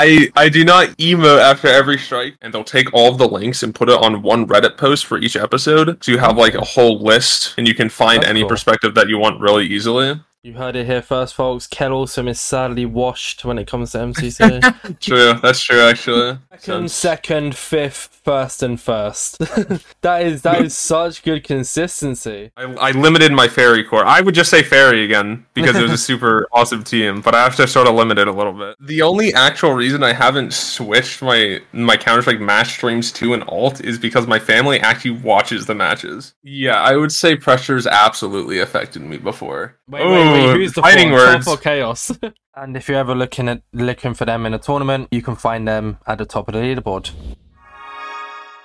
I I do not emote after every strike, and they'll take all of the links and put it on one Reddit post for each episode, so you have like a whole list, and you can find That's any cool. perspective that you want really easily. You heard it here first, folks. Kelawesome is sadly washed when it comes to MCC. True, that's true actually. second, Since- second, fifth, first, and first. that is that is such good consistency. I, I limited my fairy core. I would just say fairy again because it was a super awesome team, but I have to sort of limit it a little bit. The only actual reason I haven't switched my my Counter Strike match streams to an alt is because my family actually watches the matches. Yeah, I would say pressure's absolutely affected me before. Wait, wait, wait. Ooh, Who's the fighting fourth? words? Top or chaos? and if you're ever looking at looking for them in a tournament, you can find them at the top of the leaderboard.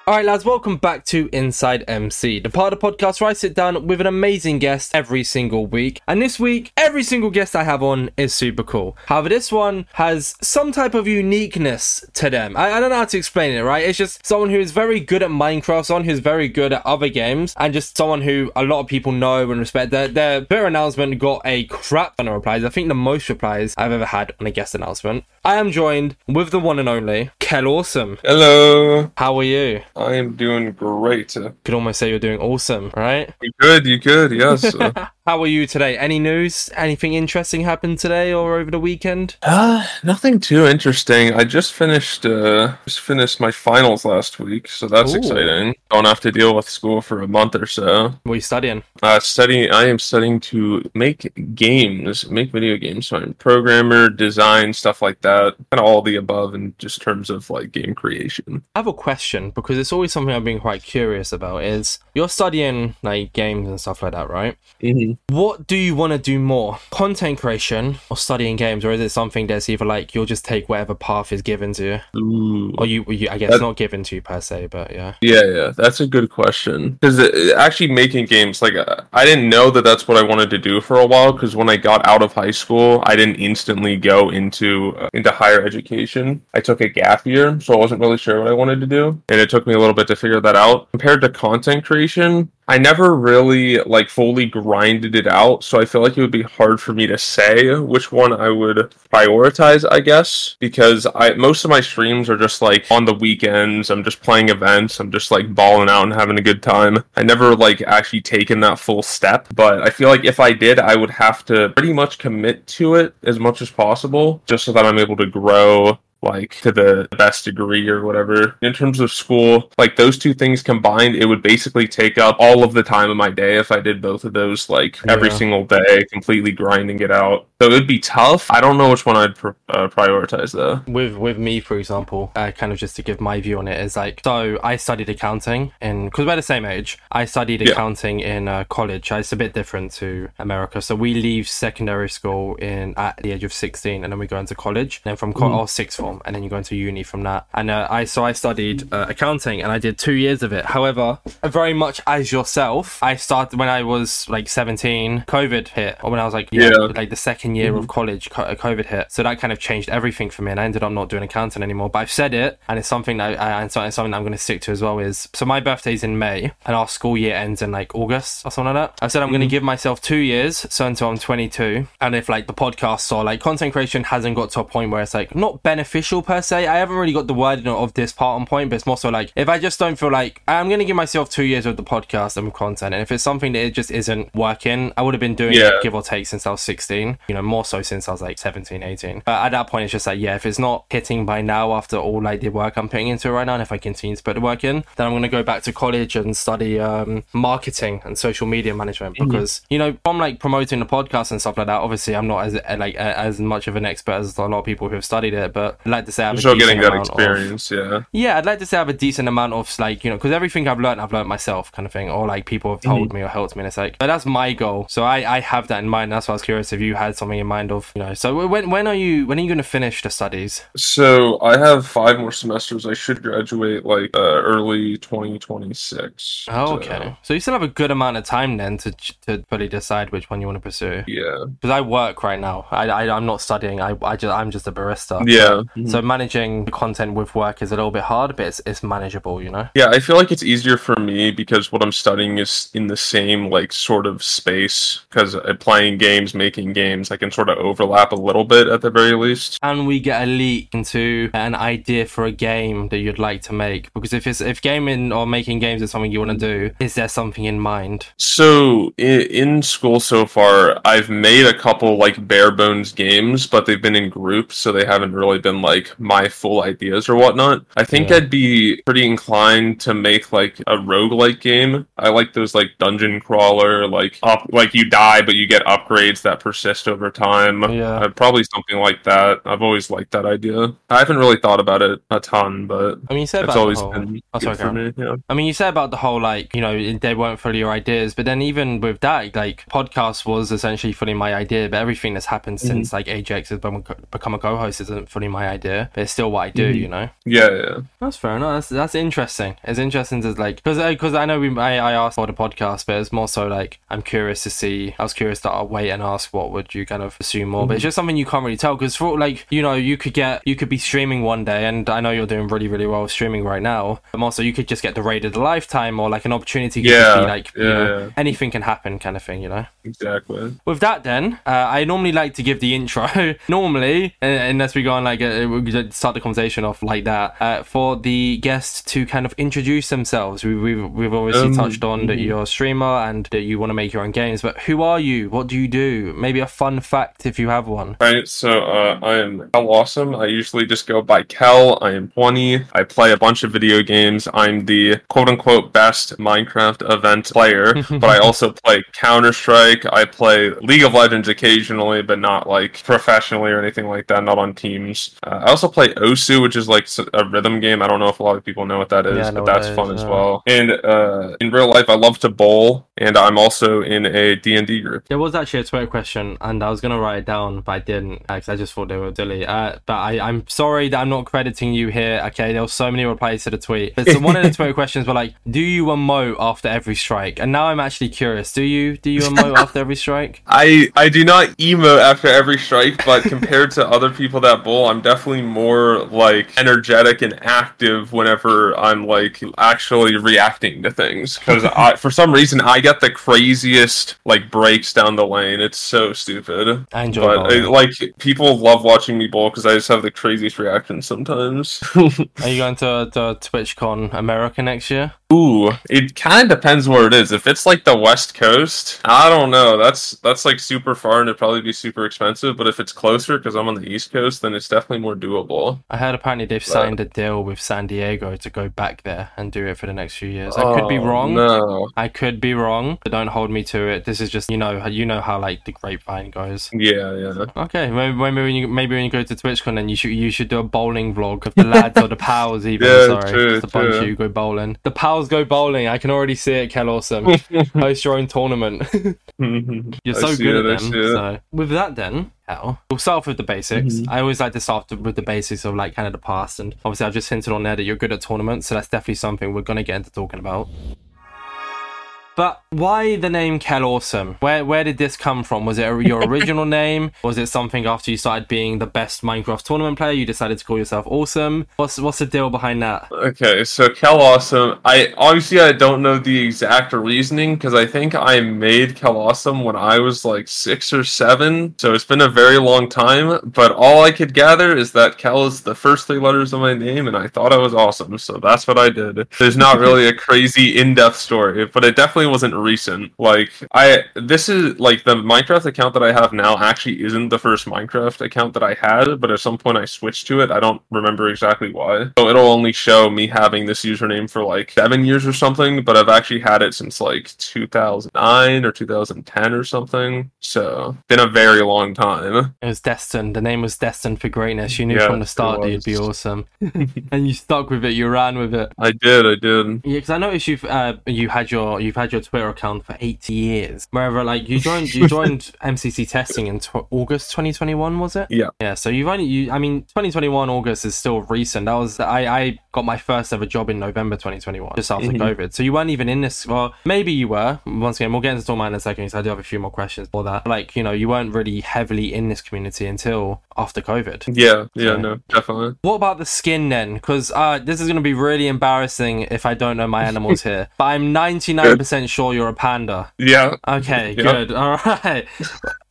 Alright, lads, welcome back to Inside MC, the part of the podcast where I sit down with an amazing guest every single week. And this week, every single guest I have on is super cool. However, this one has some type of uniqueness to them. I, I don't know how to explain it, right? It's just someone who is very good at Minecraft, someone who's very good at other games, and just someone who a lot of people know and respect. Their, their Twitter announcement got a crap ton of replies. I think the most replies I've ever had on a guest announcement. I am joined with the one and only Kelawesome. Hello, How are you? I am doing great. You Could almost say you're doing awesome, right? You good? You good? Yes. How are you today? Any news? Anything interesting happened today or over the weekend? Uh, nothing too interesting. I just finished uh just finished my finals last week, so that's Ooh. exciting. Don't have to deal with school for a month or so. What are you studying? Uh studying I am studying to make games, make video games. So I'm a programmer, design, stuff like that. Kind of all the above in just terms of like game creation. I have a question because it's always something I've been quite curious about. Is you're studying like games and stuff like that, right? Mm-hmm. What do you want to do more? Content creation or studying games, or is it something that's either like you'll just take whatever path is given to you, or you, you I guess That- not given to you per se, but yeah. Yeah, yeah, that's a good question. Because actually, making games like uh, I didn't know that that's what I wanted to do for a while. Because when I got out of high school, I didn't instantly go into uh, into higher education. I took a gap year, so I wasn't really sure what I wanted to do, and it took me a little bit to figure that out. Compared to content creation, I never really like fully grinded it out, so I feel like it would be hard for me to say which one I would prioritize, I guess, because I most of my streams are just like on the weekends, I'm just playing events, I'm just like balling out and having a good time. I never like actually taken that full step, but I feel like if I did, I would have to pretty much commit to it as much as possible just so that I'm able to grow like to the best degree or whatever. In terms of school, like those two things combined, it would basically take up all of the time of my day if I did both of those like every single day, completely grinding it out. So it would be tough. I don't know which one I'd pr- uh, prioritize though. with with me for example uh, kind of just to give my view on it is like so i studied accounting in because we're the same age i studied Yeah. accounting in uh, college it's a bit different to america so we leave secondary school in at the age of 16 and then we go into college then from co- or sixth form and then you go into uni from that. And uh, i so i studied uh, accounting and i did two years of it. However very much as yourself i started when i was like 17 covid hit. Or when i was like yeah, Yeah. like the second year of college co- uh, covid hit. So that kind of changed everything for me and i ended up not doing accounting anymore. But i've said it and it's something that i and something i'm going to stick to as well is so my birthday's in may and our school year ends in like august or something like that. I said i'm going to give myself two years so until i'm 22 and if like the podcast or like content creation hasn't got to a point where it's like not beneficial per se i haven't really got the wording of this part on point but it's more so like if i just don't feel like i'm going to give myself two years of the podcast and with content and if it's something that it just isn't working i would have been doing Yeah. it give or take since i was 16 you know more so since i was like 17 18 but at that point it's just like yeah if it's not hitting by now after all like the work i'm putting into it right now and if i continue to put the work in then i'm going to go back to college and study um, marketing and social media management Mm-hmm. because you know from like promoting the podcast and stuff like that obviously i'm not as like as much of an expert as a lot of people who have studied it but i'd like to say i have a Still getting that amount of- experience, yeah. yeah, I'd like to say I have a decent amount of like you know because everything I've learned I've learned myself kind of thing, or like people have told me or helped me, and it's like but that's my goal. So I I have that in mind. That's why I was curious if you had something in mind of you know. So when when are you when are you going to finish the studies? So I have five more semesters. I should graduate like uh, early 2026. Oh, So, okay. So you still have a good amount of time then to to fully decide which one you want to pursue. yeah. Because I work right now. I, I I'm not studying. I I just I'm just a barista. Yeah. Mhm. So managing content with work is a little bit hard, but it's, it's manageable, you know? Yeah, I feel like it's easier for me because what I'm studying is in the same like sort of space. Because playing games, making games, I can sort of overlap a little bit at the very least. Can we get a leak into an idea for a game that you'd like to make? Because if it's if gaming or making games is something you want to do, is there something in mind? So in, in school so far, I've made a couple like bare bones games, but they've been in groups, so they haven't really been like my full ideas or whatnot. I think Yeah. I'd be pretty inclined to make like a roguelike game. I like those like dungeon crawler, like up like you die but you get upgrades that persist over time. Yeah. Uh, probably something like that. I've always liked that idea. I haven't really thought about it a ton, but I mean, you said it's about always the whole, been Oh, sorry, for me. Yeah. I mean, you said about the whole like you know they weren't fully your ideas, but then even with that, like podcast was essentially fully my idea. But everything that's happened Mm-hmm. since like Ajax has become a co-host isn't fully my idea, but it's still what I do. Mhm. You know, Yeah, yeah. that's fair enough. That's that's interesting. It's interesting to like because because I know we I, I asked for the podcast, but it's more so like I'm curious to see. I was curious that I'll wait and ask what would you kind of assume more, but it's just something you can't really tell because for like you know you could get you could be streaming one day, and I know you're doing really really well streaming right now. But also you could just get the raid of the lifetime or like an opportunity. Could Yeah, be like you yeah, know, yeah. anything can happen kind of thing. You know. Exactly. With that, then uh, I normally like to give the intro. normally, uh, unless we go on like a we could start the conversation off like that, uh, for the guest to kind of introduce themselves. We, we've we've obviously Um, touched on that mhm. you're a streamer and that you want to make your own games. But who are you? What do you do? Maybe a fun fact if you have one. Right, so uh, I am Kelawesome. I usually just go by Kel. I am 20. I play a bunch of video games. I'm the quote unquote best Minecraft event player, but I also play Counter Strike. I play League of Legends occasionally, but not like professionally or anything like that, not on teams. Uh, I also play Osu, which is like a rhythm game. I don't know if a lot of people know what that is, Yeah, but that's that fun is, as yeah. well. And uh, in real life, I love to bowl, and I'm also in a D&D group. There was actually a Twitter question, and I was gonna write it down, but I didn't because I just thought they were silly. Uh, but I, I'm sorry that I'm not crediting you here. Okay, there were so many replies to the tweet. But so one of the Twitter questions were like, "Do you emote after every strike?" And now I'm actually curious. Do you do you emote after every strike? I I do not emote after every strike, but compared to other people that bowl, I'm definitely more like energetic and active whenever I'm like actually reacting to things. Because I, for some reason, I get the craziest like breaks down the lane. It's so stupid. I enjoy But bowling. uh, like people love watching me bowl because I just have the craziest reactions sometimes. Are you going to, to TwitchCon America next year? Ooh, it kind of depends where it is. If it's like the West Coast, I don't know. That's that's like super far and it'd probably be super expensive. But if it's closer, because I'm on the East Coast, then it's definitely more doable. I heard apparently they've But- signed a deal with San Diego to go back there and do it for the next few years. I could be Oh, wrong. No. I could be wrong, but don't hold me to it. This is just you know you know how like the grapevine goes. Yeah, yeah. Okay, maybe, maybe when you maybe when you go to TwitchCon, then you should you should do a bowling vlog of the lads or the pals even. Yeah, sorry, true, just a bunch true. of you go bowling. The pals go bowling. I can already see it. Kelawesome, host your own tournament. You're so good it, at them. So with that, then Kel, we'll start off with the basics. Mhm. I always like to start with the basics of like kind of the past, and obviously I've just hinted on there that you're good at tournaments, so that's definitely something we're gonna get into talking about. But why the name Kelawesome? Where where did this come from? Was it your original name? Was it something after you started being the best Minecraft tournament player? You decided to call yourself Awesome. What's what's the deal behind that? Okay, so Kelawesome. I obviously I don't know the exact reasoning because I think I made Kelawesome when I was like six or seven. So it's been a very long time. But all I could gather is that Kel is the first three letters of my name, and I thought I was awesome. So that's what I did. There's not really a crazy in-depth story, but it definitely wasn't recent. Like I, this is like the Minecraft account that I have now actually isn't the first Minecraft account that I had, but at some point I switched to it. I don't remember exactly why. So it'll only show me having this username for like seven years or something, but I've actually had it since like 2009 or 2010 or something. So been a very long time. It was destined. The name was destined for greatness. You knew Yeah, from the start that you'd be awesome, and you stuck with it. You ran with it. I did, I did. Yeah, because I noticed you've uh, you had your you've had your Twitter account for eight years. Wherever like you joined you joined MCC testing in tw- August 2021 was it? Yeah. Yeah. So you've only you I mean 2021 August is still recent. That was I I got my first ever job in November 2021, just after Mhm. COVID. So you weren't even in this. Well, maybe you were. Once again, we'll get into Stormlight in a second. So I do have a few more questions for that. Like, you know, you weren't really heavily in this community until after COVID. Yeah, yeah, So- no, definitely. What about the skin then? Because uh, this is going to be really embarrassing if I don't know my animals here. But I'm 99% sure you're a panda. Yeah. Okay, Yeah. good. All right.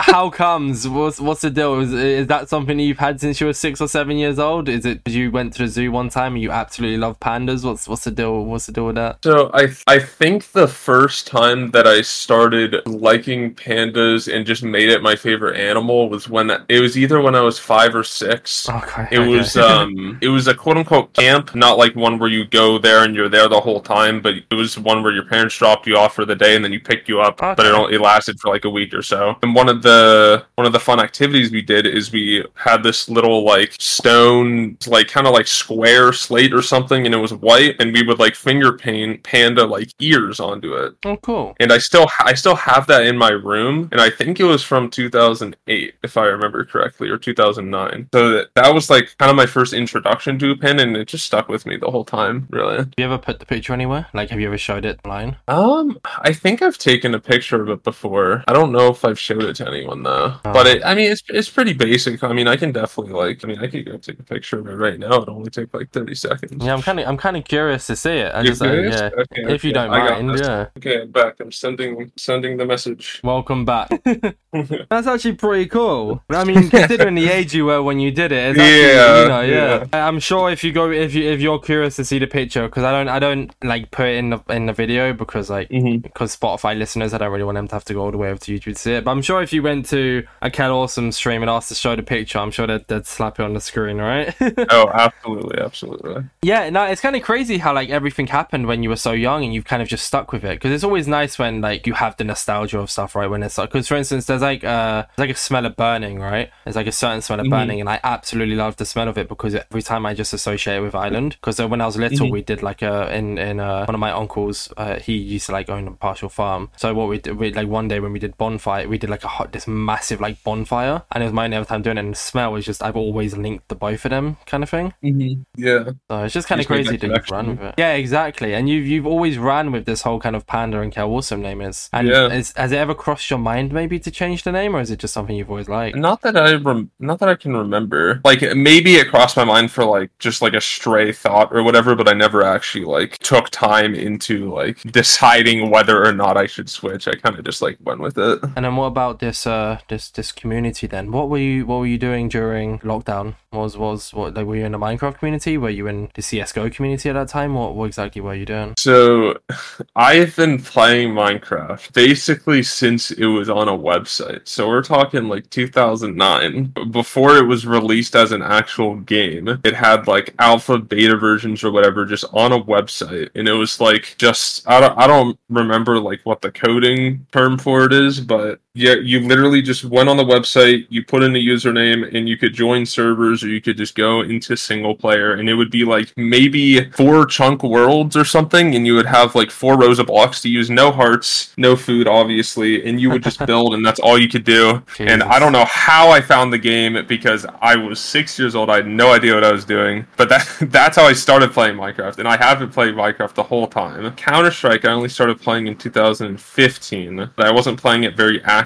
How comes? What's what's the deal? Is, is that something you've had since you were six or seven years old? Is it you went to the zoo one time and you absolutely love pandas? What's what's the deal? What's the deal with that? So I I think the first time that I started liking pandas and just made it my favorite animal was when it was either when I was five or six. Okay. It okay. was um it was a quote unquote camp, not like one where you go there and you're there the whole time, but it was one where your parents dropped you off for the day and then you picked you up. But it only it lasted for like a week or so. And one of the one of the fun activities we did is we had this little like stone like kind of like square slate or something and it was white and we would like finger paint panda like ears onto it oh, cool. and I still I still have that in my room, and I think it was from 2008, if I remember correctly, or 2009. So that, that was like kind of my first introduction to a pen, and it just stuck with me the whole time, really. Have you ever put the picture anywhere? Like, have you ever showed it online? Um, I think I've taken a picture of it before. I don't know if I've showed it to anyone though, Oh. but it, I mean, it's it's pretty basic. I mean, I can definitely like, I mean, I could go take a picture of it right now. It'd only take like 30 seconds. Yeah, I'm kind of I'm kind of curious to see it. I You're just uh, yeah. Okay, If you don't I got mind, yeah. Okay, I'm back. I'm sending sending the message. Welcome back. That's actually pretty cool. I mean, considering the age you were when you did it, actually, Yeah, you know, yeah. yeah. I'm sure if you go, if you if you're curious to see the picture, because I don't, I don't like put it in the in the video because like Mhm. because Spotify listeners, I don't really want them to have to go all the way over to YouTube to see it. But I'm sure if you went to a Cat Awesome stream and asked to show the picture, I'm sure they'd, they'd slap it on the screen, right? Oh, absolutely, absolutely. Yeah, no, it's kind of crazy how like everything happened when you were so young and you've kind of just stuck with it because it's always nice when like you have the nostalgia of stuff, right? When it's like, because for instance, there's like uh, there's like a smell of burning, right? It's like a certain smell of Mhm. burning, and I absolutely love the smell of it because every time I just associate it with Ireland. Because when I was little, Mhm. we did like a in in uh, one of my uncles, uh, he used to like own a partial farm. So what we did, we like one day when we did bonfire, we did like a hot this massive like bonfire, and it was my only other time doing it. And the smell was just I've always linked the both of them kind of thing. Mm-hmm. Yeah. So it's just kind of crazy that that you've run with it. Yeah, exactly. And you've you've always ran with this whole kind of panda and Kelawesome name is. And Yeah. is, has it ever crossed your mind maybe to change the name, or is it just something you've always liked? Not that I rem- not that I can remember. Like maybe it crossed my mind for like just like a stray thought or whatever, but I never actually like took time into like deciding whether or not I should switch. I kind of just like went with it. And then what about this uh this this community then? What were you what were you doing during lockdown? Was was what like were you in the Minecraft community? Were you in the CS:GO community at that time? What what exactly were you doing? So I've been playing Minecraft basically since it was on a website. So we're talking like 2009. Before it was released as an actual game, it had like alpha, beta versions or whatever just on a website. And it was like just, I don't, I don't remember like what the coding term for it is, but yeah, you literally just went on the website, you put in a username, and you could join servers or you could just go into single player, and it would be like maybe four chunk worlds or something, and you would have like four rows of blocks to use, no hearts, no food, obviously, and you would just build, and that's all you could do. And I don't know how I found the game because I was six years old. I had no idea what I was doing, but that that's how I started playing Minecraft, and I haven't played Minecraft the whole time. Counter Strike, I only started playing in 2015. But I wasn't playing it very actively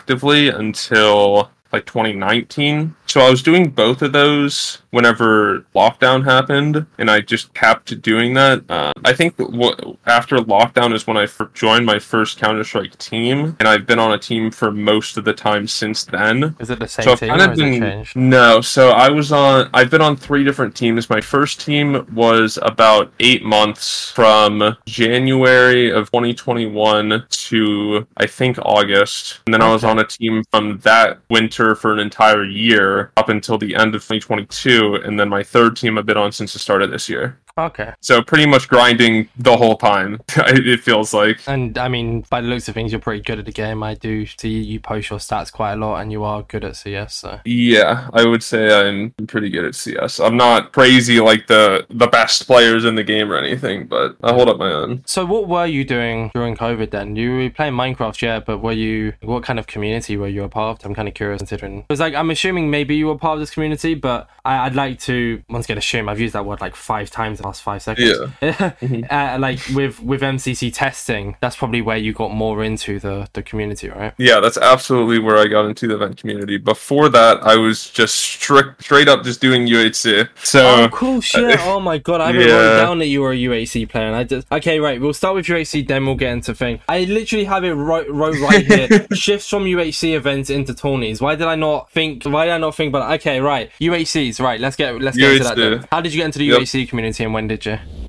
until like 2019. So I was doing both of those whenever lockdown happened, and I just kept doing that. Uh, I think what after lockdown is when I joined my first Counter Strike team, and I've been on a team for most of the time since then. Is it the same So I've team kind or of been changed? no. So I was on. I've been on three different teams. My first team was about eight months from January of 2021 to I think August, and then I was on a team from that winter for an entire year up until the end of 2022, and then my third team I've been on since the start of this year. Okay. So pretty much grinding the whole time. it feels like. And I mean, by the looks of things, you're pretty good at the game. I do see you post your stats quite a lot, and you are good at CS. So Yeah, I would say I'm pretty good at CS. I'm not crazy like the the best players in the game or anything, but I hold up my own. So what were you doing during COVID then? You were playing Minecraft, yeah, but were you what kind of community were you a part of? I'm kind of curious considering because like I'm assuming maybe you were part of this community, but I, I'd like to once again assume I've used that word like five times last five seconds. Yeah. uh, like with with MCC testing, that's probably where you got more into the the community, right? Yeah, that's absolutely where I got into the event community. Before that, I was just strict, straight up just doing UHC. So oh, cool shit! oh my god, I haven't yeah. wrote down that you were a UHC player, and I just okay, right. We'll start with UHC, then we'll get into thing. I literally have it wrote, wrote right here. Shifts from UHC events into tourneys. Why did I not think? Why did I not think? But okay, right. UHCs, right. Let's get let's get UHC. into that. Then. How did you get into the yep. UHC community, and when did you?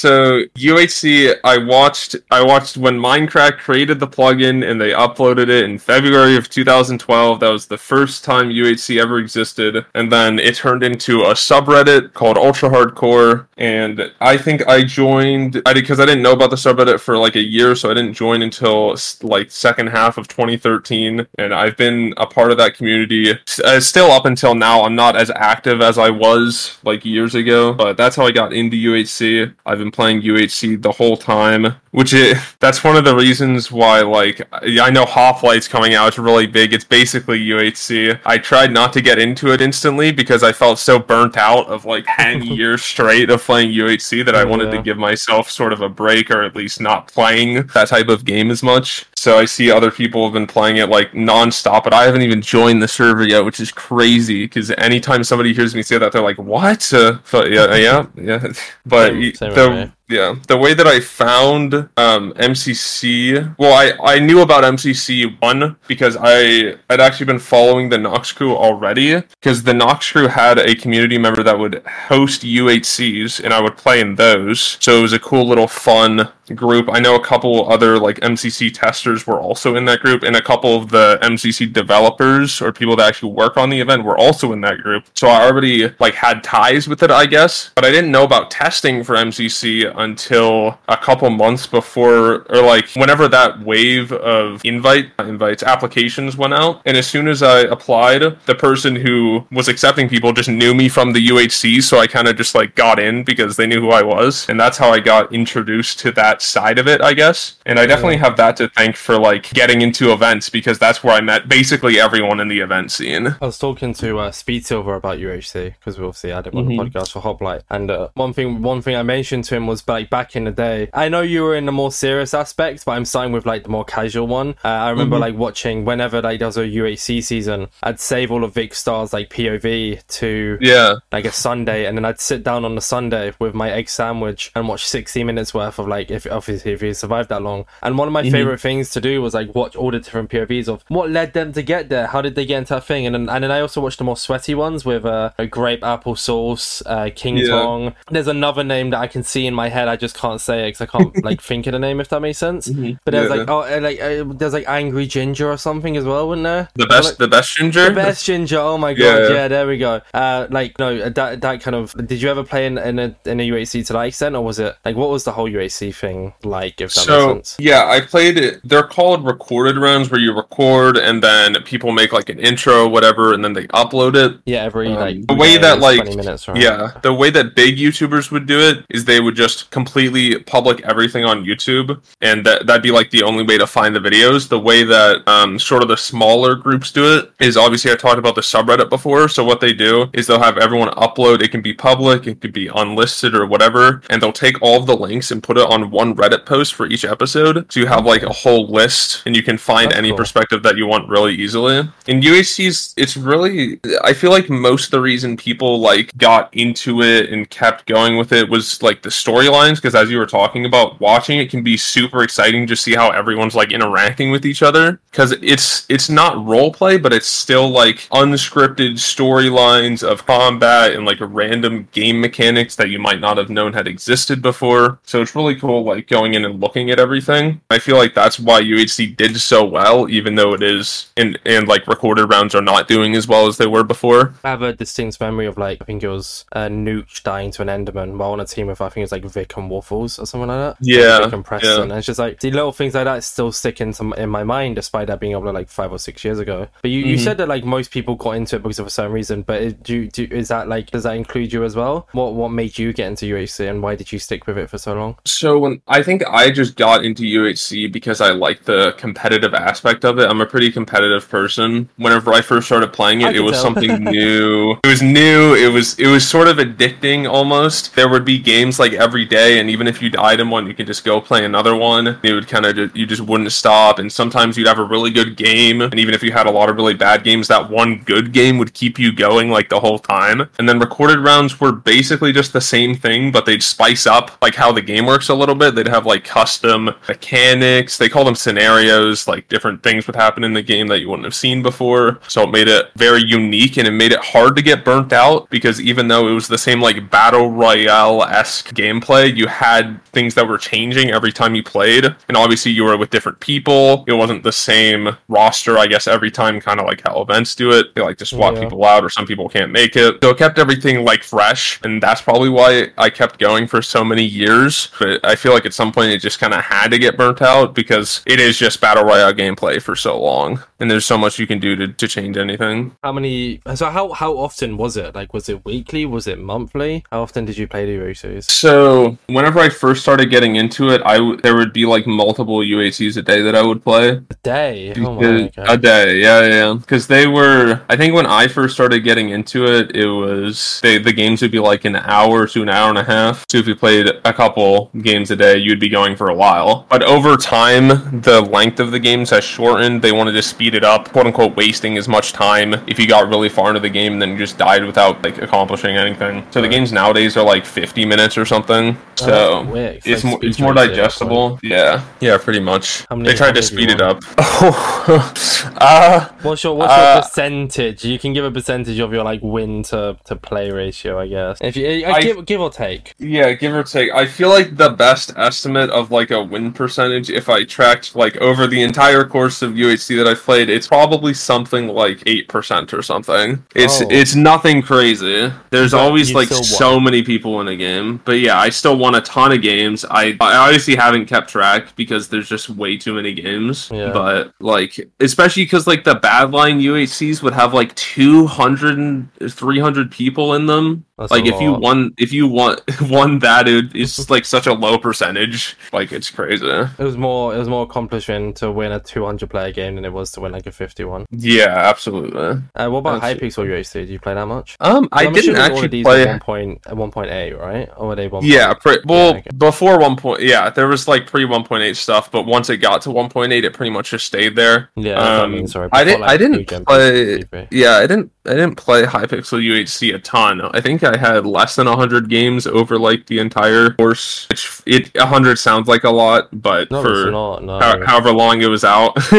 So UHC, I watched. I watched when Mindcrack created the plugin and they uploaded it in February of 2012. That was the first time UHC ever existed, and then it turned into a subreddit called Ultra Hardcore. And I think I joined. I because I didn't know about the subreddit for like a year, so I didn't join until like second half of 2013. And I've been a part of that community uh, still up until now. I'm not as active as I was like years ago, but that's how I got into UHC. I've been playing UHC the whole time, which is that's one of the reasons why like I know Hoplites coming out it's really big. It's basically UHC. I tried not to get into it instantly because I felt so burnt out of like 10 years straight of playing UHC that I wanted yeah. to give myself sort of a break or at least not playing that type of game as much. So I see other people have been playing it like nonstop, but I haven't even joined the server yet, which is crazy because anytime somebody hears me say that, they're like, "What?" Uh, but yeah, yeah, yeah. But same, same the yeah, the way that I found um, MCC, well, I, I knew about MCC one because I had actually been following the Noxcrew already because the Noxcrew had a community member that would host UHCs and I would play in those. So it was a cool little fun group. I know a couple other like MCC testers were also in that group, and a couple of the MCC developers or people that actually work on the event were also in that group. So I already like had ties with it, I guess, but I didn't know about testing for MCC until a couple months before, or like whenever that wave of invite invites applications went out. And as soon as I applied, the person who was accepting people just knew me from the UHC, so I kind of just like got in because they knew who I was, and that's how I got introduced to that side of it, I guess. And I definitely have that to thank for like getting into events because that's where I met basically everyone in the event scene. I was talking to uh, Speedsilver about UHC because we obviously had him on mm-hmm. the podcast for Hoplite, and uh, one thing one thing I mentioned to him was like back in the day. I know you were in the more serious aspect, but I'm starting with like the more casual one. Uh, I remember mm-hmm. like watching whenever like there was a UHC season, I'd save all of Vikkstar's like POV to yeah like a Sunday, and then I'd sit down on the Sunday with my egg sandwich and watch 60 minutes worth of like if obviously if he survived that long. And one of my mm-hmm. favorite things to do was like watch all the different POVs of what led them to get there. How did they get into that thing? And then, and then I also watched the more sweaty ones with uh, a GrapeApplesauce, uh, King yeah. Tong. There's another name that I can see in my head. I just can't say it because I can't like think of the name if that makes sense. Mm-hmm. But there's yeah. like oh uh, like uh, there's like angry ginger or something as well, wouldn't there? The best, like, the best ginger. The best ginger. Oh my god, yeah, yeah there we go. Uh, like no, that that kind of. Did you ever play in in a, in a UHC to that extent, or was it like what was the whole UHC thing like? If that so, makes sense. Yeah, I played it. They're called recorded rounds where you record and then people make like an intro, whatever, and then they upload it. Yeah, every um, like the way that like minutes, right? yeah, the way that big YouTubers would do it is they would just completely public everything on YouTube, and that that'd be like the only way to find the videos. The way that um, sort of the smaller groups do it is obviously I talked about the subreddit before. So what they do is they'll have everyone upload. It can be public, it could be unlisted or whatever, and they'll take all of the links and put it on one Reddit post for each episode. So you have like a whole list and you can find That's any cool. perspective that you want really easily. In UHC's, it's really, I feel like most of the reason people like got into it and kept going with it was like the storylines. Because as you were talking about, watching it can be super exciting to see how everyone's like interacting with each other. Because it's it's not role play, but it's still like unscripted storylines of combat and like random game mechanics that you might not have known had existed before. So it's really cool, like going in and looking at everything. I feel like that's why UHC did so well, even though it is and and like recorded rounds are not doing as well as they were before. I have a distinct memory of like I think it was uh, Nooch dying to an Enderman while on a team with I think it was like Vic and Waffles or something like that. Yeah, Vic and Preston. And it's just like the little things like that still stick into in my mind, despite that being over like five or six years ago. But you, you Mhm. said that like most people got into it because of a certain reason. But it, do, do is that like does that include you as well? What what made you get into UHC and why did you stick with it for so long? So when I think I just got into UHC because I like the competitive aspect of it. I'm a pretty competitive person. Whenever I first started playing it, it was tell. something new. It was new. It was it was sort of addicting almost. There would be games like every day, and even if you died in one, you could just go play another one. It would kind of you just wouldn't stop. And sometimes you'd have a really good game, and even if you had a lot of really bad games, that one good game would keep you going like the whole time. And then recorded rounds were basically just the same thing, but they'd spice up like how the game works a little bit. They'd have like custom mechanics. They call them scenarios, like different things would happen in the game that you wouldn't have seen before. So it made it very unique and it made it hard to get burnt out because even though it was the same like battle royale esque gameplay, you had things that were changing every time you played. And obviously you were with different people. It wasn't the same roster, I guess, every time, kind of like how events do it. They like to swap Yeah. people out or some people can't make it. So it kept everything like fresh. And that's probably why I kept going for so many years. But I feel like at some point it just kind of had to get burnt out because it is just battle royale gameplay for so long. And there's so much you can do to, to change anything. How many? So how how often was it? Like was it weekly? Was it monthly? How often did you play the UHCs? So whenever I first started getting into it, I w- there would be like multiple UHCs a day that I would play. A day. Oh my god. A day, yeah, yeah. Because they were, I think when I first started getting into it, it was they, the games would be like an hour to an hour and a half. So if you played a couple games a day, you'd be going for a while. But over time, the length of the games has shortened. They wanted to speed it up, quote unquote, wasting as much time. If you got really far into the game, and then you just died without like accomplishing anything. So the games nowadays are like 50 minutes or something. Oh, So. that's quick. It's like more, it's more race at digestible. Yeah, yeah, pretty much. How many- they tried to speed it up. Oh, uh. What's your what's Uh, your percentage? You can give a percentage of your like win to, to play ratio, I guess. If you uh, I- give give or take. yeah, give or take. I feel like the best estimate of like a win percentage, if I tracked like over the entire course of UHC that I've played, it's probably something like eight percent or something. It's Oh. it's nothing crazy. There's But always like so won. many people in a game, but yeah, I still won a ton of games. I I obviously haven't kept track because there's just way too many games. Yeah. But like, especially because like the Badlion UHCs would have like 200 and 300 people in them. That's like if you lot. won if you won won that it, it's just like such a low percentage like it's crazy It was more it was more accomplishing to win a 200 player game than it was to win like a 51. yeah absolutely Uh, what about That's- Hypixel UHC? Did you play that much? um i didn't assuming all of actually these play were 1. Point, uh, 1.8, right? Or were they 1. yeah pre- well okay. before one point yeah there was like pre 1.8 stuff but once it got to 1.8 it pretty much just stayed there Yeah, I um, mean, sorry. I didn't. like, I didn't play. Yeah, I didn't. I didn't play Hypixel UHC a ton. I think I had less than hundred games over like the entire course. Which it hundred sounds like a lot, but No, for not. No. how, however long it was out,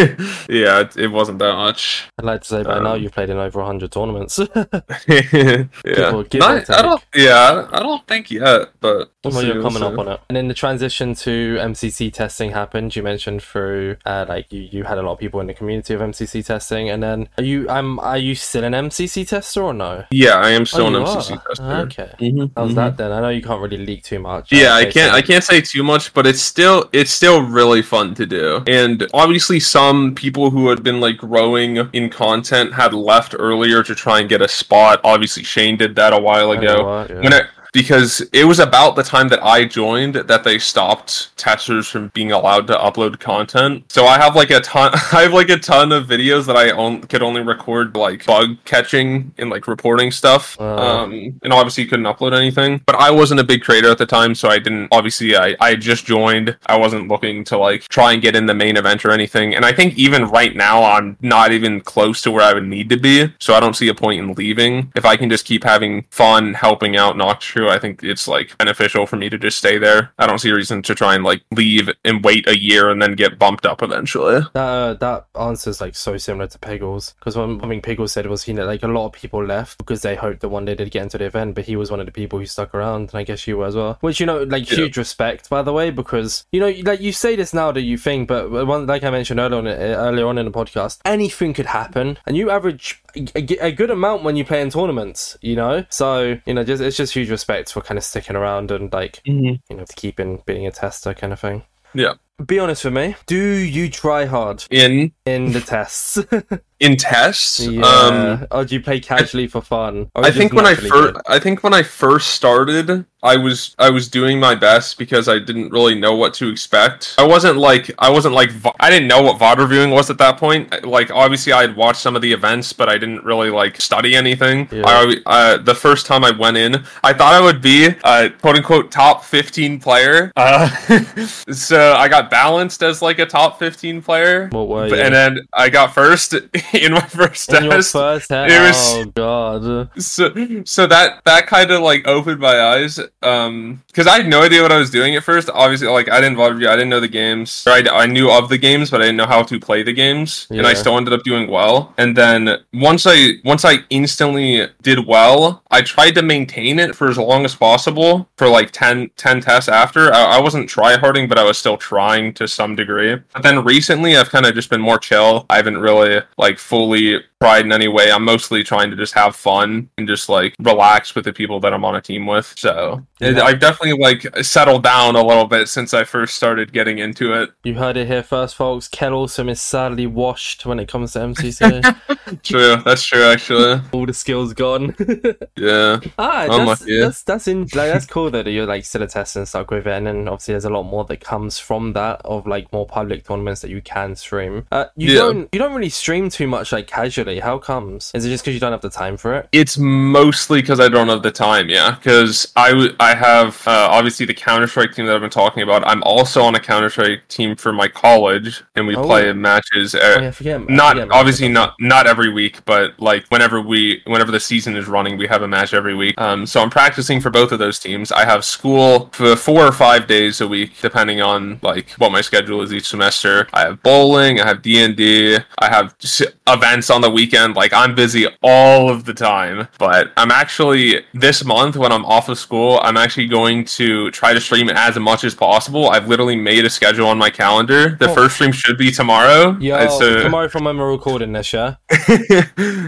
yeah, it, it wasn't that much. I'd like to say by now um, you've played in over 100 tournaments. yeah, or- give Not- I don't. Yeah, I don't think yet, but we'll well, you're we'll coming up on it. And then the transition to MCC testing happened. You mentioned through, uh, like you, you had a lot of people in the community of MCC testing. And then are you, um, are you still an MCC tester or no? Yeah, I am still Oh, an MCC are? tester. Okay. Mhm, How's mhm. that then? I know you can't really leak too much. Yeah, I can't so- I can't say too much, but it's still it's still really fun to do. And obviously some people who had been like growing in content had left earlier to try and get a spot. Obviously Shane did that a while I know ago. what, yeah. When it because it was about the time that I joined that they stopped testers from being allowed to upload content. So I have like a ton I have like a ton of videos that I on, could only record like bug catching and like reporting stuff. Uh. um and obviously you couldn't upload anything. But I wasn't a big creator at the time, so I didn't obviously I, I just joined. I wasn't looking to like try and get in the main event or anything. And I think even right now I'm not even close to where I would need to be. So I don't see a point in leaving. If I can just keep having fun helping out I think it's like beneficial for me to just stay there. I don't see a reason to try and like leave and wait a year and then get bumped up eventually. That uh, that answer's like so similar to Piggles because one one thing Piggles said was he know like a lot of people left because they hoped that one day they'd get into the event, but he was one of the people who stuck around, and I guess you were as well. Which you know, like Yeah. huge respect by the way, because you know, like you say this now that you think, but one like I mentioned earlier on earlier on in the podcast, anything could happen, and you average a, a good amount when you play in tournaments, you know. So you know, just it's just huge respect for kind of sticking around and like mm-hmm. you know keeping being a tester kind of thing. Yeah. Be honest with me. Do you try hard In in the tests? in tests, yeah. um, or do you play casually for fun? I think when I first. I think when I first started, I was I was doing my best because I didn't really know what to expect. I wasn't like I wasn't like I didn't know what VOD reviewing was at that point. Like obviously I had watched some of the events, but I didn't really like study anything. Yeah. I uh, the first time I went in, I thought I would be a quote unquote top fifteen player. Uh, so I got balanced as like a top fifteen player. What But- you? And then I got first in my first in test. first test? it was- Oh god. so so that that kind of like opened my eyes um because i had no idea what i was doing at first. Obviously like i didn't review i didn't know the games. I, I knew of the games but i didn't know how to play the games. And i still ended up doing well. And then once i once i instantly did well i tried to maintain it for as long as possible for like 10 10 tests after. I, I wasn't try harding but i was still trying to some degree. But then recently i've kind of just been more chill. I haven't really like fully tried in any way. I'm mostly trying to just have fun and just like relax with the people that I'm on a team with. So Yeah. I've definitely like settled down a little bit since I first started getting into it. You heard it here first, folks. Kelawesome is sadly washed when it comes to MCC. True, that's true actually. All the skills gone. Yeah, ah, that's, lucky. that's that's in like that's cool that you're like still a test and stuck with it, and then obviously there's a lot more that comes from that of like more public tournaments that you can stream. Uh, you Yeah. don't you don't really stream too much like casually. How comes? Is it just because you don't have the time for it? it's mostly because I don't have the time. Yeah, because I w- I have uh, obviously the Counter Strike team that I've been talking about. I'm also on a Counter Strike team for my college, and we Oh. play matches. Uh, Oh yeah, forget. Not forget obviously not not every week but like whenever we whenever the season is running we have a match every week um so i'm practicing for both of those teams i have school for four or five days a week depending on like what my schedule is each semester i have bowling i have d&d i have events on the weekend like i'm busy all of the time but i'm actually this month when i'm off of school i'm actually going to try to stream as much as possible i've literally made a schedule on my calendar the Oh. first stream should be tomorrow Yo, Uh, so- tomorrow from when we're recording this, yeah.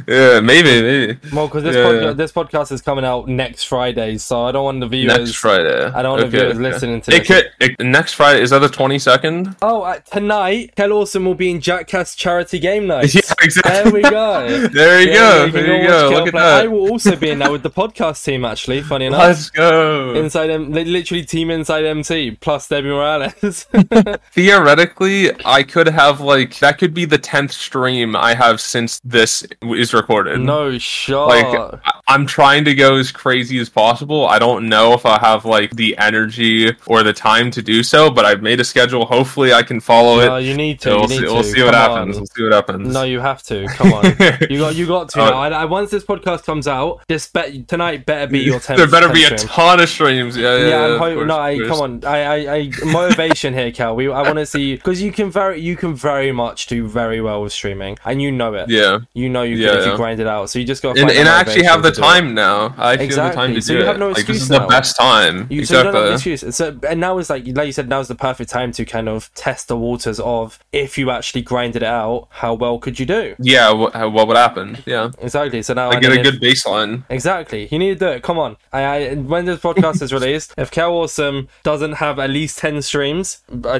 yeah, maybe, maybe. Well, because this Yeah, podca- this podcast is coming out next Friday, so I don't want the viewers. Next Friday. I don't want the viewers listening to it this. Could, it, next Friday is that the twenty second? Oh, uh, tonight, Kelawesome will be in Jackass charity game night. Yeah, exactly. There we go. There you Yeah, go. you there you go. Look at play. I will also be in that with the podcast team. Actually, funny enough, Let's go. inside M- literally team inside MC plus Debbie Morales. Theoretically, I could have like that could be the tenth stream I have since this is recorded. no shot. Like I'm trying to go as crazy as possible. I don't know if I have like the energy or the time to do so, but I've made a schedule. Hopefully, I can follow no, it. you need to. So you we'll need see, to. we'll see what Come happens. on. We'll see what happens. No, you have to. Come on. You got you got to now. I, I, once this podcast comes out, this bet tonight better be your tenth. there better be a stream. ton of streams. Yeah, yeah. Yeah, yeah, I'm hoping. course, No, I, come on. I, I, I motivation here, Cal. We, I want to see because you can very, you can very much do very well with streaming, and you know it. Yeah, You know you Yeah, can if you grind it out. So you just got to and, and I actually have the time now. I actually have the time Exactly, to so do you it. have no excuse like, this excuse is the best time. You, so you don't have an excuse. So, and now is like, like you said, now's the perfect time to kind of test the waters of if you actually grinded it out, how well could you do? yeah, what, what would happen? Yeah, Exactly. So now I and get a good baseline. Exactly. You need to do it. Come on. I, I when this podcast is released, if Kelawesome doesn't have at least ten streams, uh,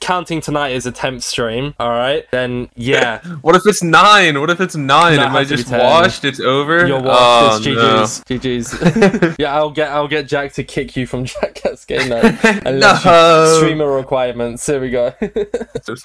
counting tonight as a tenth stream, all right, then yeah, What if it's nine? What if it's nine? No, it Am I just washed? It's over. you're Oh, it's GG's. GG's. yeah, I'll get I'll get Jack to kick you from Jackass game night unless No. you streamer requirements. Here we go.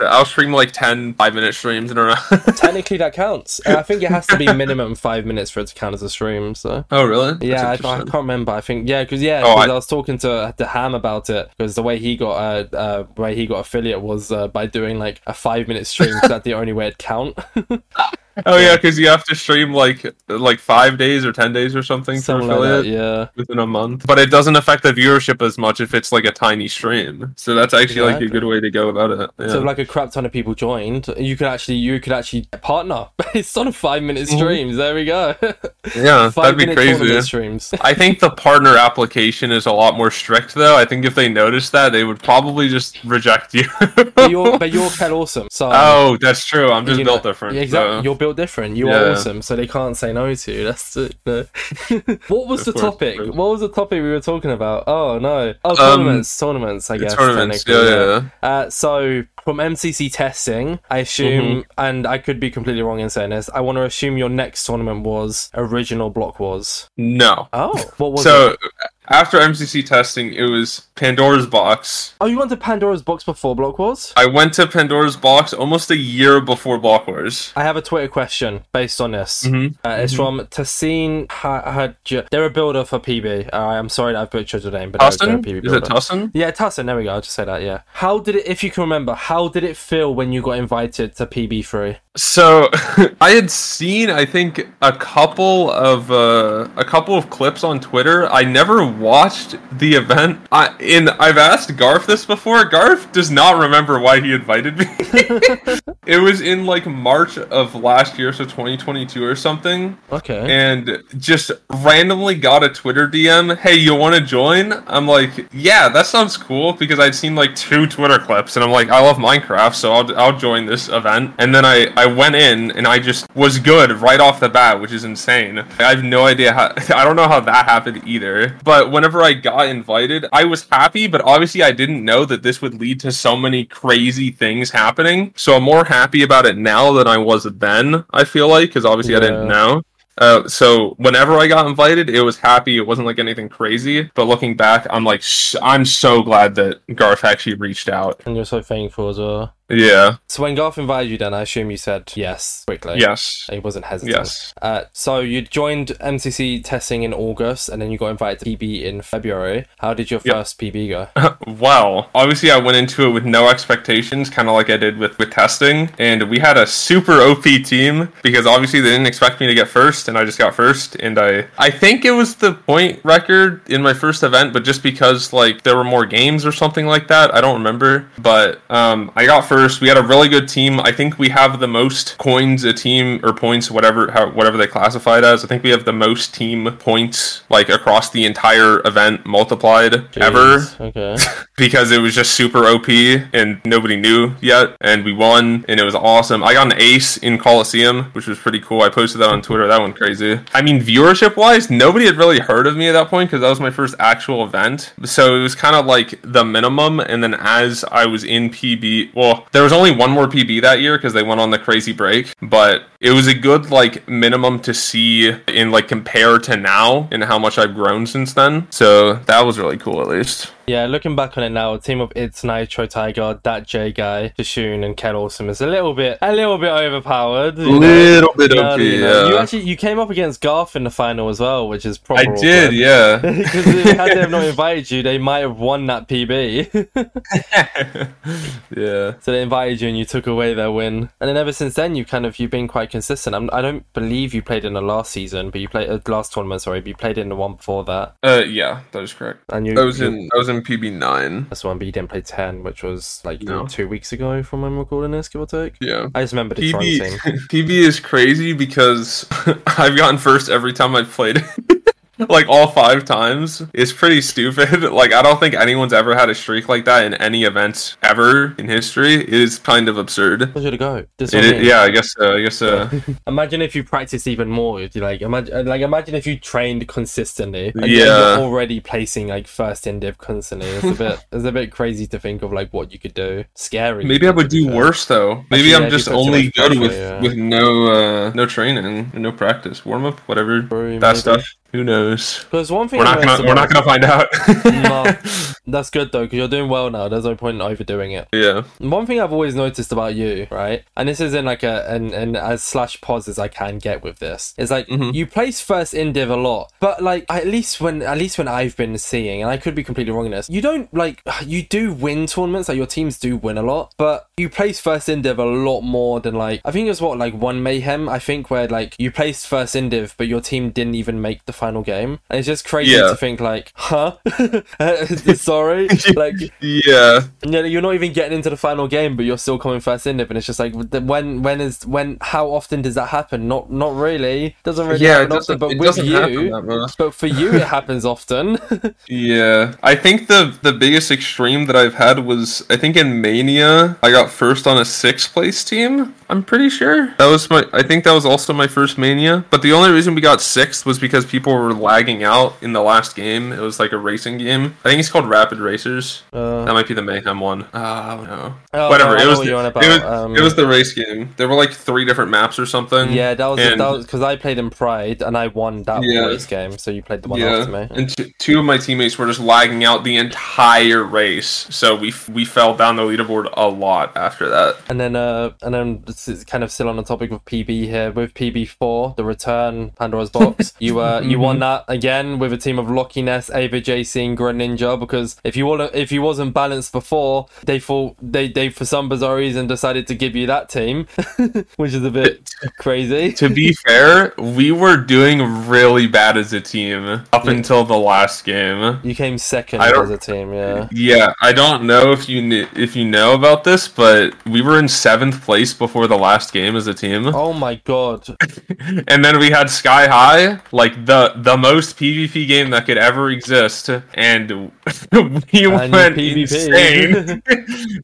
I'll stream like 10 five minute streams in a row. Technically, that counts. Uh, I think it has to be minimum five minutes for it to count as a stream. So. oh, really? That's Yeah, I, I can't remember. I think yeah, because yeah, Oh, I- I... was talking to to Ham about it because the way he got uh, uh way he got affiliate was uh, by doing like a five minute stream. stream. 'cause that's the only way it count. Oh yeah, because you have to stream like like five days or ten days or something for Something like affiliate that. Yeah. within a month. But it doesn't affect the viewership as much if it's like a tiny stream. So that's actually like a good way to go about it. Yeah. So like a crap ton of people joined, you could actually you could actually partner it's on five minute Mhm. streams. There we go. yeah, five that'd be crazy. streams. I think the partner application is a lot more strict, though. I think if they noticed that, they would probably just reject you. but you're but you're awesome. So oh, that's true. I'm just built know, different. yeah, Exactly. so- You're built different. You Yeah. are awesome, so they can't say no to you. That's it. no. what was the topic? What was the topic we were talking about? Oh no. Oh, Um, tournaments. tournaments. I guess. tournaments. Yeah, yeah. yeah. Uh, so from MCC testing, I assume, Mm-hmm. and I could be completely wrong in saying this. I want to assume your next tournament was original Block Wars. No. Oh, what was so it? After MCC testing, it was Pandora's Box. Oh, you went to Pandora's box before Block Wars? I went to Pandora's Box almost a year before Block Wars. I have a Twitter question based on this. Mhm. Uh, it's from Tassin Haj. They're a builder for PB. Uh, I'm sorry that I've butchered your name, but they're, they're a Tussin? PB Is it Tussin? Yeah, Tussin. There we go. I'll just say that. Yeah. How did it? If you can remember, how did it feel when you got invited to PB3? So I had seen, I think, a couple of uh, a couple of clips on Twitter. I never watched the event. I and I've asked Garth this before. Garth does not remember why he invited me. it was in like March of last year, so 2022 or something, Okay. and just randomly got a Twitter DM. Hey, you want to join? I'm like, yeah, that sounds cool because I'd seen like two Twitter clips, and I'm like, I love Minecraft, so I'll I'll join this event. And then I I went in and I just was good right off the bat, which is insane. I have no idea how I don't know how that happened either. But whenever I got invited, I was happy, but obviously I didn't know that this would lead to so many crazy things happening. So I'm more happy about it now than I was then. I feel like because obviously I didn't know. Uh, so whenever I got invited, it was happy. It wasn't like anything crazy. But looking back, I'm like, sh- I'm so glad that Garth actually reached out. and you're so thankful as well. Yeah. So when Garth invited you, then I assume you said yes quickly. Yes. He wasn't hesitant. Yes. Uh, so you joined MCC testing in August, and then you got invited to PB in February. How did your Yep. first PB go? Well, obviously I went into it with no expectations, kind of like I did with with testing, and we had a super OP team because obviously they didn't expect me to get first, and I just got first, and I I think it was the point record in my first event, but just because like there were more games or something like that, I don't remember, but um, I got first. We had a really good team. I think we have the most coins a team or points, whatever how whatever they classified as. I think we have the most team points like across the entire event multiplied ever Okay. because it was just super OP and nobody knew yet, and we won, and it was awesome. I got an ace in Coliseum, which was pretty cool. I posted that on Twitter. That went crazy. I mean, viewership wise, nobody had really heard of me at that point because that was my first actual event. So it was kind of like the minimum, and then as I was in PB, well, there was only one more PB that year because they went on the crazy break, but it was a good like minimum to see in like compare to now and how much I've grown since then. So that was really cool, at least. Yeah, looking back on it now, a team of It's Nitro Tiger, that J guy, Dishoon, and Kelawesome is a little bit, a little bit overpowered. you know? Little bit You know, OP, you know. yeah. You actually you came up against Garth in the final as well, which is proper. I did, awkward. yeah. Because if had they have not invited you, they might have won that PB. yeah. so they invited you and you took away their win. And then ever since then, you've kind of you've been quite consistent. I'm, I don't believe you played in the last season, but you played uh, last tournament. Sorry, but you played in the one before that. Uh, yeah, that is correct. And you I was you- in I was in PB nine. That's the one, but you didn't play ten, which was like No. two weeks ago from when we're recording this, give or take. Yeah. I just remember the PB. PB is crazy because I've gotten first every time I've played. like all five times. It's pretty stupid. Like I don't think anyone's ever had a streak like that in any event ever in history. It is kind of absurd. Where's it to go? This It yeah, I guess. Uh, I guess. Uh, Imagine if you practice even more. If you like, imagine, like, imagine if you trained consistently. And Yeah. You're already placing like first in div constantly. It's a bit, it's a bit crazy to think of like what you could do. Scary. maybe I would do fair. worse though. Maybe Actually, I'm yeah, just if you put too only good pressure, with yeah. with no uh, no training and no practice, warm up, whatever. That maybe. stuff. Who knows? Because one thing We're not gonna we're not gonna find out. No, that's good though, because you're doing well now. There's no point in overdoing it. yeah. One thing I've always noticed about you, right, and this is in like a and and as slash pos as I can get with this, is like Mhm. you place first in div a lot, but like at least when at least when I've been seeing, and I could be completely wrong in this, you don't like you do win tournaments, like your teams do win a lot, but you place first in div a lot more than like I think it was what like one mayhem I think where like you placed first in div, but your team didn't even make the final game, and it's just crazy Yeah. to think like, huh, sorry, like Yeah. yeah, you're not even getting into the final game, but you're still coming first in it, and it's just like when, when is, when, how often does that happen? Not, not really. Doesn't really Yeah, happen often. doesn't, But it with doesn't happen you, but for you, it happens often. Yeah, I think the the biggest extreme that I've had was I think in Mania I got first on a sixth place team, I'm pretty sure that was my. I think that was also my first mania. But the only reason we got sixth was because people were lagging out in the last game. It was like a racing game. I think it's called Rapid Racers. Uh, That might be the Mayhem one. Uh, no. Oh, Whatever. no, I it was. what The, you're it was. um, it was the race game. There were like three different maps or something. yeah, that was and- that was because I played in Pride and I won that Yeah. race game. So you played the one Yeah, after me. and t- two of my teammates were just lagging out the entire race, so we f- we fell down the leaderboard a lot after that. And then, uh, and then is kind of still on the topic of PB here with PB4, the return Pandora's box. You uh, you won that again with a team of Lockie Ness, Ava JC, and Grunt Ninja. Because if you want, if you wasn't balanced before, they thought they they for some bizarre reason decided to give you that team, which is a bit crazy. to be fair, we were doing really bad as a team up until the last game. You came second as a team, yeah. Yeah, I don't know if you kn- if you know about this, but we were in seventh place before the last game as a team, Oh my god! and then we had Sky High, like the the most PvP game that could ever exist, and we And went PvP. insane.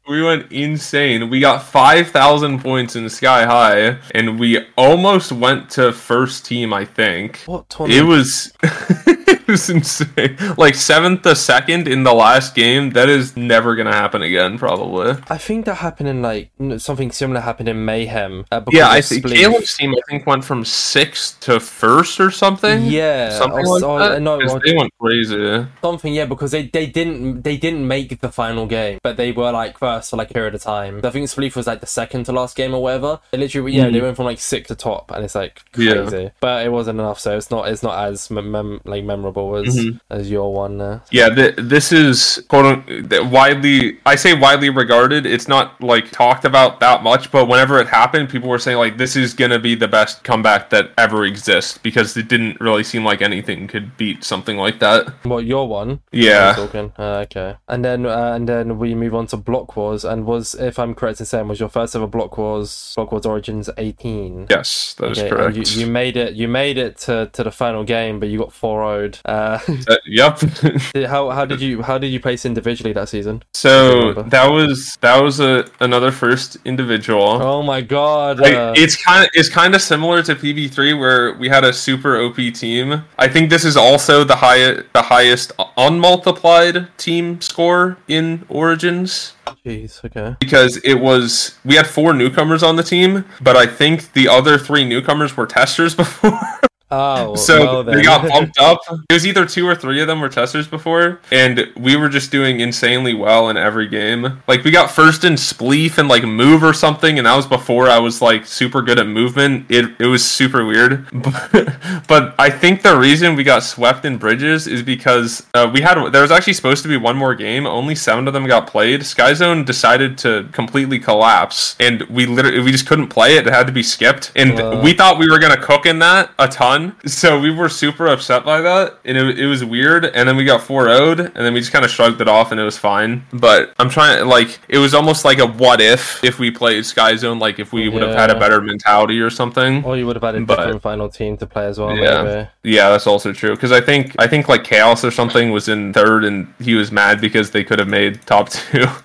we went insane. We got five thousand points in Sky High, and we almost went to first team. I think What it was. it was insane. Like seventh to second in the last game. That is never gonna happen again, probably. I think that happened in like something similar happened in Mayhem. Uh, because Yeah, I think. Caleb's team. I think went from sixth to first or something. Yeah, something like saw- that. I know, 'Cause I- they went crazy. Something, yeah, because they, they didn't they didn't make the final game, but they were like first for like a period of time. I think Spleef was like the second to last game or whatever. They literally, yeah, they went from like six to top, and it's like Yeah. crazy. But it wasn't enough, so it's not it's not as mem- mem- like memorable as as your one. Uh. Yeah, th- this is quote unquote, widely. I say widely regarded. It's not like talked about that much, but whenever it happened, people were saying like this is gonna be the best comeback that ever exists because it didn't really seem like anything could beat something like that. What your one? Yeah. Talking. Uh, okay. And then uh, and then we move on to Block Wars, and was if I'm correct in saying was your first ever Block Wars Block Wars Origins 18. Yes, that is Okay, and correct. You, you made it. You made it to, to the final game, but you got 4-0'd. Uh, Uh, yep. how how did you how did you place individually that season? so that was that was a another first individual. Oh my god! Like, uh, it's kind of it's kind of similar to PB3 where we had a super OP team. I think this is also the high the highest unmultiplied team score in Origins Jeez. Okay. because it was we had four newcomers on the team, but I think the other three newcomers were testers before. Oh, so well they got bumped up. It was either two or three of them were testers before, and we were just doing insanely well in every game. Like we got first in spleef and like move or something, and that was before I was like super good at movement. It it was super weird, but, but I think the reason we got swept in bridges is because uh, we had there was actually supposed to be one more game. Only seven of them got played. Skyzone decided to completely collapse, and we literally we just couldn't play it. It had to be skipped, and we thought we were gonna cook in that a ton. So we were super upset by that, and it, it was weird. And then we got 4 0'd, and then we just kind of shrugged it off, and it was fine. But I'm trying, like, it was almost like a what if if we played Sky Zone, like if we would have had a better mentality or something. Or you would have had a But- different final team to play as well. Yeah. Maybe. Yeah, that's also true. Because I think I think like Chaos or something was in third, and he was mad because they could have made top two.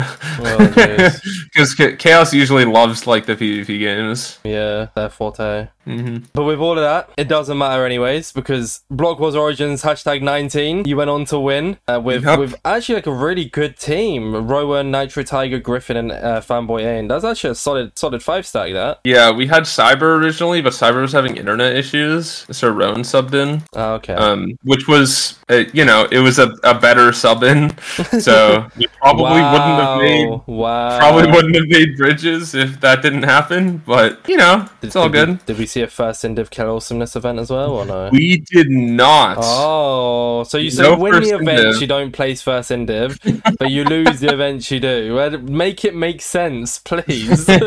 Oh, jeez. Because Chaos usually loves like the PvP games. Yeah, their forte. Hmm But with all of that, it doesn't matter anyways because Block Wars Origins hashtag 19, you went on to win uh, with Yep. with actually like a really good team. Rowan, Nitro Tiger, Griffin, and uh, Fanboy Ain. That's actually a solid solid five stack. That. Yeah, we had Cyber originally, but Cyber was having internet issues, so Rowan subbed in. Oh, okay. um, which was uh, you know it was a, a better sub in, so we probably wouldn't have made Wow. Wow. probably wouldn't have made bridges if that didn't happen. But you know it's all did we- good. did we see a first Indiv Kill Awesomeness event as well, or no? We did not. Oh, so you so No win the event, you don't place first Indiv, but you lose the event you do. Make it make sense, please.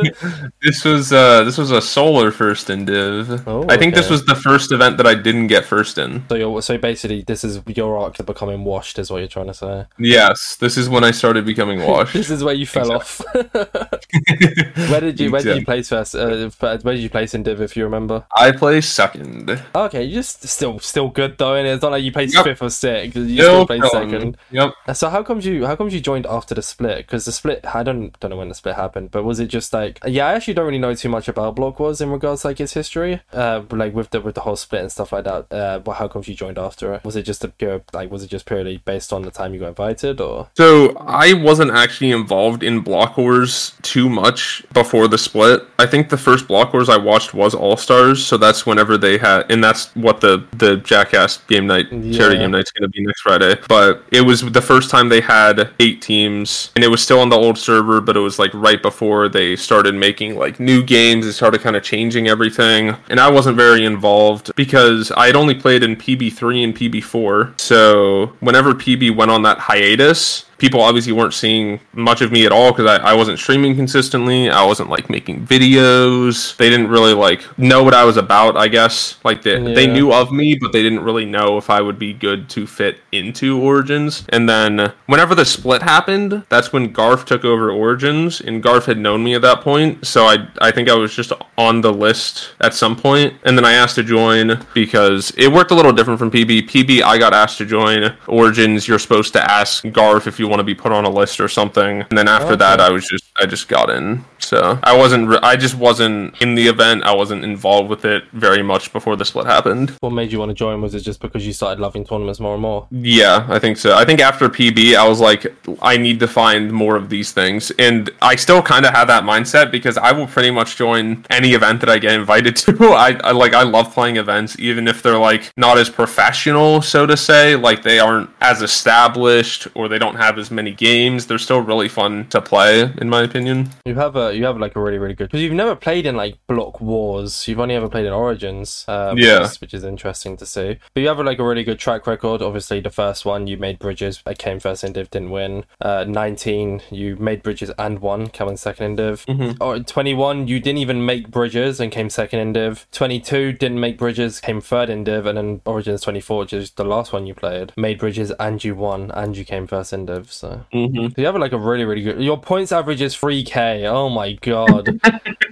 This was uh this was a solar first in div. Oh, I think this was the first event that I didn't get first in. so you're so basically this is your arc to becoming washed, is what you're trying to say. Yes, this is when I started becoming washed. This is where you fell off. where did you where did you place first? Uh, where did you place in Div if you remember. I play second. Okay, you just still still good though, and it's not like you play Yep. fifth or sixth. You Still still play second. Yep. So how comes you how comes you joined after the split? Because the split I don't don't know when the split happened, but was it just like yeah? I actually don't really know too much about Block Wars in regards to, like its history, uh, like with the with the whole split and stuff like that. Uh, but how comes you joined after it? Was it just a pure like was it just purely based on the time you got invited or? So I wasn't actually involved in Block Wars too much before the split. I think the first Block Wars I watched was All Stars, so that's whenever they had, and that's what the the Jackass game night charity Yeah. game night's going to be next Friday. But it was the first time they had eight teams, and it was still on the old server, but it was like right before they started making like new games. They started kind of changing everything, and I wasn't very involved because I had only played in PB3 and PB4. So whenever PB went on that hiatus, people obviously weren't seeing much of me at all because I, I wasn't streaming consistently. I wasn't like making videos. They didn't really like know what I was about, I guess. Like they, they knew of me, but they didn't really know if I would be good to fit into Origins. And then whenever the split happened, that's when Garf took over Origins, and Garf had known me at that point. So I I think I was just on the list at some point, and then I asked to join because it worked a little different from PB. PB I got asked to join Origins. You're supposed to ask Garf if you want to be put on a list or something, and then after that I was just I just got in. So I wasn't re- I just wasn't in the event. I wasn't involved with it very much before the split happened. What made you want to join? Was it just because you started loving tournaments more and more? Yeah, I think so. I think after PB, I was like, I need to find more of these things, and I still kind of have that mindset because I will pretty much join any event that I get invited to. I, I like, I love playing events, even if they're like not as professional, so to say. Like they aren't as established or they don't have as many games. They're still really fun to play, in my opinion. You have a you have like a really really good because you've never played in like Block Wars. You've only ever played in Origins. Uh, which Yeah. is- which is interesting to see. But you have like a really good track record. Obviously, the first one you made bridges, I came first in div, didn't win. Uh, Nineteen, you made bridges and won, coming second in div. Mhm. Or twenty one, you didn't even make bridges and came second in div. Twenty two didn't make bridges, came third in div, and then Origins twenty four, which is the last one you played, made bridges and you won, and you came first in div. So. Mm-hmm. You have like a really, really good. Your points average is 3k. Oh my god.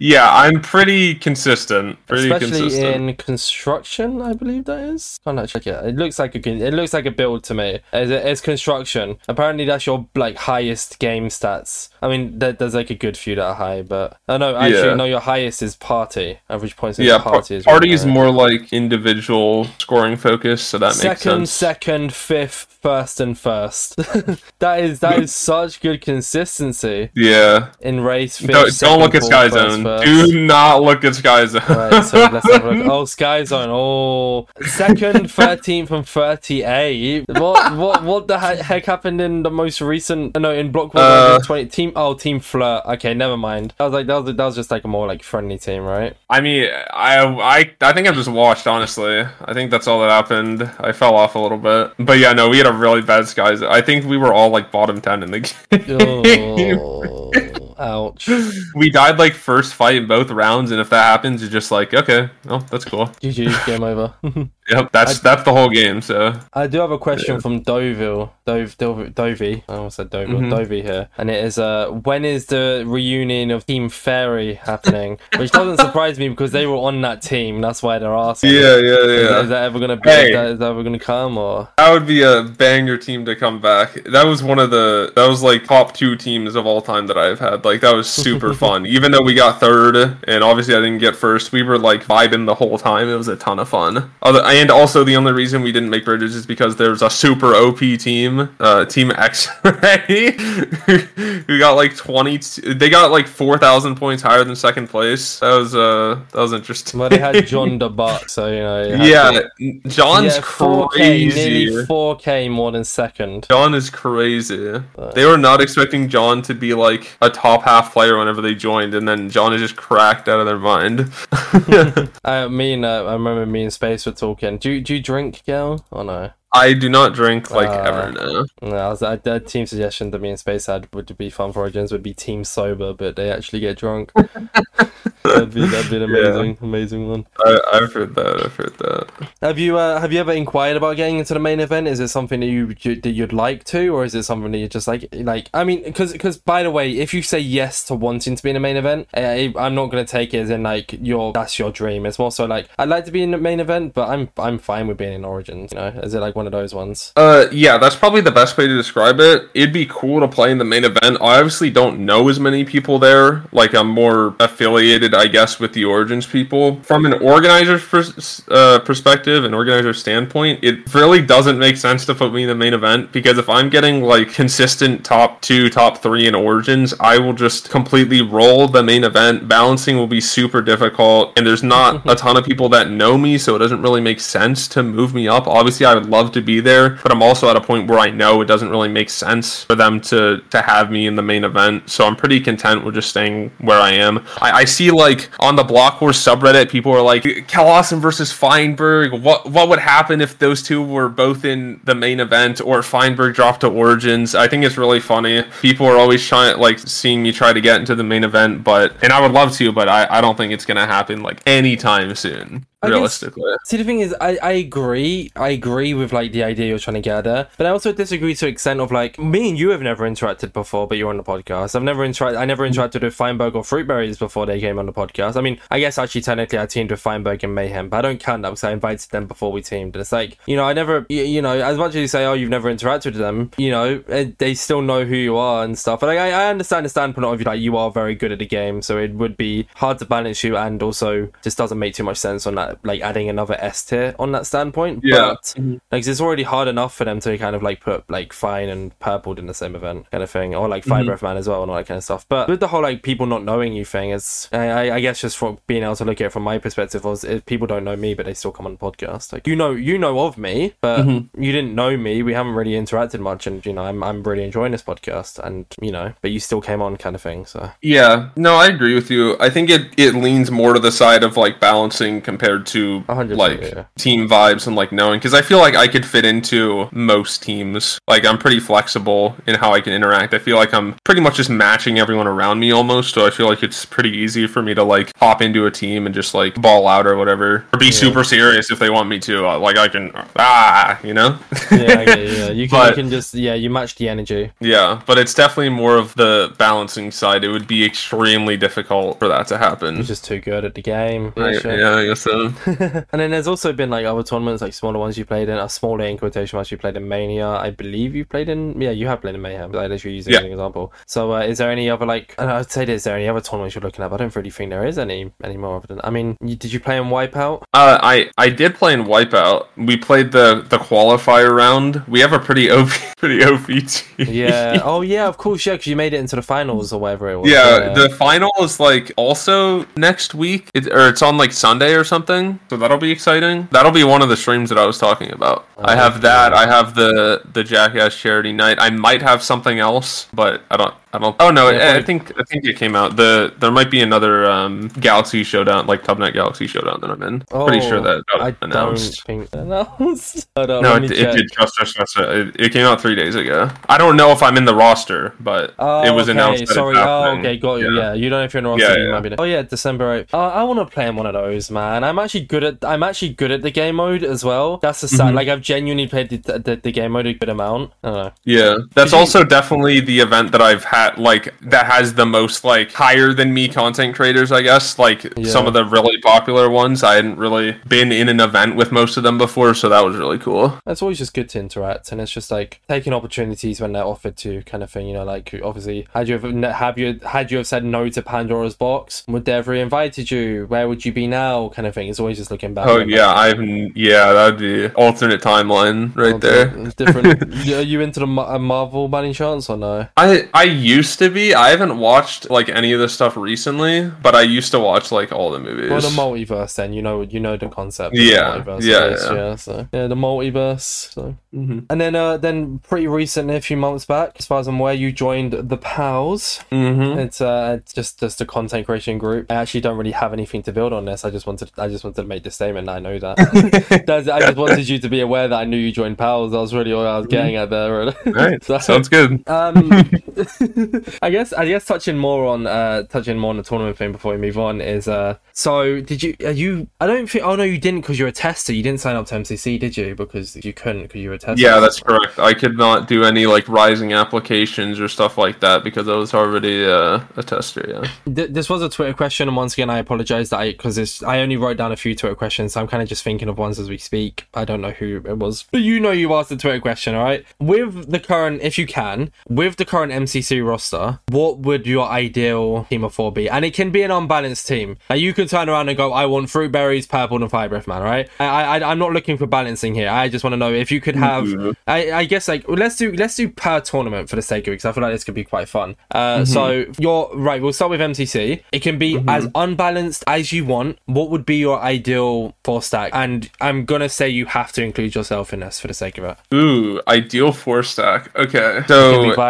Yeah, I'm pretty consistent. Pretty Especially consistent. in construction, I believe that is. Can't actually check it. It looks like a it looks like a build to me. It's, it's construction. Apparently, that's your like highest game stats. I mean, there, there's like a good few that are high, but I know actually Yeah. no. Your highest is party. Average points in yeah, party is party is high. more like individual scoring focus, so that makes second, sense. second, fifth, first, and first. that is that is such good consistency Yeah. in race. Fifth, Don't, don't look at Sky Zone. first. Do not look at Sky Zone. Right, so let's have a look. Oh, Sky Zone. Oh, second, thirteenth, and thirty-eight. What, what, what the heck happened in the most recent? No, in Block War Uh, Twenty Team. Oh, Team Flirt. Okay, never mind. I was like, that was that was just like a more like friendly team, right? I mean, I, I, I think I just watched. Honestly, I think that's all that happened. I fell off a little bit, but yeah, no, we had a really bad Sky Zone. I think we were all like bottom ten in the game. Oh, ouch. we died like first fight in both rounds, and if that happens, you're just like, okay, oh, that's cool. GG, game over. Yep, that's that's the whole game. So I do have a question from Doville, Dove, Dove, Dovey. I almost said Doville, Mhm. Dovey here, and it is uh, when is the reunion of Team Fairy happening? Which doesn't surprise me because they were on that team. That's why they're asking. yeah, yeah, yeah. is that ever gonna be? Hey. Is, that, is that ever gonna come or? That would be a banger team to come back. That was one of the that was like top two teams of all time that I've had. Like that was super fun. Even though we got third and obviously I didn't get first, we were like vibing the whole time. It was a ton of fun. Other, and also the only reason we didn't make bridges is because there's a super OP team, uh, Team X-Ray, who got like twenty. They got like four thousand points higher than second place. That was uh that was interesting. But they had John the Buck, so you know. yeah, to- John's yeah, 4K, crazy. nearly 4K more than second. John is crazy. They were not expecting John to be like a top half player whenever they joined, and then John is just cracked out of their mind. I mean, uh, I remember me and Space were talking. Do you, do you drink, Gail? Or no? I do not drink like Uh, ever now. No, I was, I, the team suggestion that me and Space had would be fun for Origins would be team sober, but they actually get drunk. that'd be that'd be an amazing, amazing one. I, I've heard that. I've heard that. Have you uh, have you ever inquired about getting into the main event? Is it something that you that you'd like to, or is it something that you're just like like? I mean, because because by the way, if you say yes to wanting to be in the main event, I, I'm not gonna take it as in like your that's your dream. It's more so like I'd like to be in the main event, but I'm I'm fine with being in Origins. You know, is it like one of those ones? Uh, yeah, that's probably the best way to describe it. It'd be cool to play in the main event. I obviously don't know as many people there. Like, I'm more affiliated, I guess, with the Origins people. From an organizer's pers- uh, perspective, an organizer standpoint, it really doesn't make sense to put me in the main event because if I'm getting like consistent top two, top three in Origins, I will just completely roll the main event. Balancing will be super difficult, and there's not a ton of people that know me, so it doesn't really make sense to move me up. Obviously, I would love to be there, but I'm also at a point where I know it doesn't really make sense for them to to have me in the main event. So I'm pretty content with just staying where I am. I, I see like on the Block Wars subreddit, people are like, Kelawesome versus Feinberg. What what would happen if those two were both in the main event or Feinberg dropped to Origins? I think it's really funny. People are always trying like seeing me try to get into the main event, but and I would love to, but I, I don't think it's gonna happen like anytime soon. I guess- See, the thing is, I, I agree. I agree with like the idea you're trying to get there, but I also disagree to the extent of like me and you have never interacted before, but you're on the podcast. I've never interacted. I never interacted with Feinberg or Fruitberries before they came on the podcast. I mean, I guess actually technically I teamed with Feinberg and Mayhem, but I don't count that because I invited them before we teamed. And it's like you know, I never, you, you know, as much as you say, oh, you've never interacted with them, you know, eh, they still know who you are and stuff. But like, I, I understand the standpoint of you, like you are very good at the game, so it would be hard to balance you, and also just doesn't make too much sense on that, like adding another S tier on that standpoint. Yeah. But mm-hmm. like, it's already hard enough for them to kind of like put like Fine and Purpled in the same event, kind of thing, or like Fire mm-hmm. Breath Man as well, and all that kind of stuff. But with the whole like people not knowing you thing, is I, I, guess just from being able to look at it from my perspective, was if people don't know me, but they still come on the podcast. Like you know, you know of me, but mm-hmm. you didn't know me. We haven't really interacted much, and you know, I'm I'm really enjoying this podcast, and you know, but you still came on, kind of thing. So Yeah, no, I agree with you. I think it it leans more to the side of like balancing compared to A hundred like yeah. team vibes and like knowing because I feel like I could fit into most teams. Like I'm pretty flexible in how I can interact. I feel like I'm pretty much just matching everyone around me almost. So I feel like it's pretty easy for me to like hop into a team and just like ball out or whatever, or be super serious if they want me to. Uh, Like I can ah, you know. yeah, yeah, yeah. You can, But- you can just yeah, you match the energy. Yeah, but it's definitely more of the balancing side. It would be extremely difficult for that to happen. You're just too good at the game. Yeah, yeah, I guess so. and then there's also been like other tournaments, like smaller ones you played in, a smaller in quotation marks you played in Mania. I believe you played in, yeah, you have played in Mayhem. I literally use it as an example. So uh, is there any other like, and I'd say, is there any other tournaments you're looking at? But I don't really think there is any anymore. Than, I mean, you, did you play in Wipeout? Uh, I I did play in Wipeout. We played the the qualifier round. We have a pretty OP pretty OP team. Yeah. oh yeah, of course, yeah, because you made it into the finals or whatever it was. Yeah, the final is like also next week, it, or it's on like Sunday or something. So that'll be exciting. That'll be one of the streams that I was talking about. I have that. I have the the Jackass charity night. I might have something else, but I don't. I don't. Oh no, I, I think I think it came out. The there might be another um, Galaxy Showdown, like Tubnet Galaxy Showdown that I'm in. Pretty sure that got Oh, I announced. don't think announced. On, No, it, it did just, just, just it, it came out three days ago. I don't know if I'm in the roster, but Oh, it was okay. announced. Sorry. Oh, okay. Got you. Yeah. You don't know if you're in the roster. Yeah, you yeah. might be. Oh yeah, December 8th. Uh, I want to play in one of those, man. I'm actually good at. I'm actually good at the game mode as well. That's the Mm-hmm. Like I've genuinely played the, the, the game mode a good amount. I don't know. Yeah, that's you- also definitely the event that I've had like that has the most like higher than me content creators, I guess. Like Yeah. some of the really popular ones, I hadn't really been in an event with most of them before, so that was really cool. It's always just good to interact, and it's just like taking opportunities when they're offered to, kind of thing. You know, like obviously, had you have, have you had you have said no to Pandora's box, would they have invited you? Where would you be now? Kind of thing. It's always just looking back. Oh yeah, I've yeah, that'd be alternate timeline right there. Different. Are you into the uh, Marvel by any chance or no? I I used to be. I haven't watched like any of this stuff recently, but I used to watch like all the movies. Well, the multiverse. Then you know you know the concept. of Yeah, the multiverse yeah, is, yeah. So yeah, the multiverse. So Mhm. and then uh then pretty recently, a few months back, as far as I'm aware, you joined the Pals. Mhm. It's uh it's just just a content creation group. I actually don't really have anything to build on this. I just wanted I just wanted to make the statement. I know that. I just wanted you to be aware that I knew you joined Pals. That was really all I was getting at there. Really. Right, So- sounds good. Um, I guess I guess touching more on uh touching more on the tournament thing before we move on is uh so did you are you I don't think oh no you didn't because you're a tester you didn't sign up to MCC did you because you couldn't because you were a tester Yeah, that's correct. I could not do any like rising applications or stuff like that because I was already uh, a tester. Yeah. Th- this was a Twitter question, and once again, I apologize that I because I only wrote down a few Twitter questions, so I'm kind of just thinking of ones as we speak. I don't know who it was, but you know you asked the Twitter question, all right? With the current, if you can, with the current MCC roster, what would your ideal team of four be? And it can be an unbalanced team. Now you can turn around and go, I want fruit berries, purple, and fire breath man, right? I, I I'm not looking for balancing here. I just want to know if you could have. Mm-hmm. I, I guess like let's do let's do per tournament for the sake of it because I feel like this could be quite fun. Uh, mm-hmm. So you're right. We'll start with MCC. It can be mm-hmm. as unbalanced as you want. What would be your ideal four stack? And I'm gonna say you have to include yourself in this for the sake of it. Ooh, ideal four stack. Okay,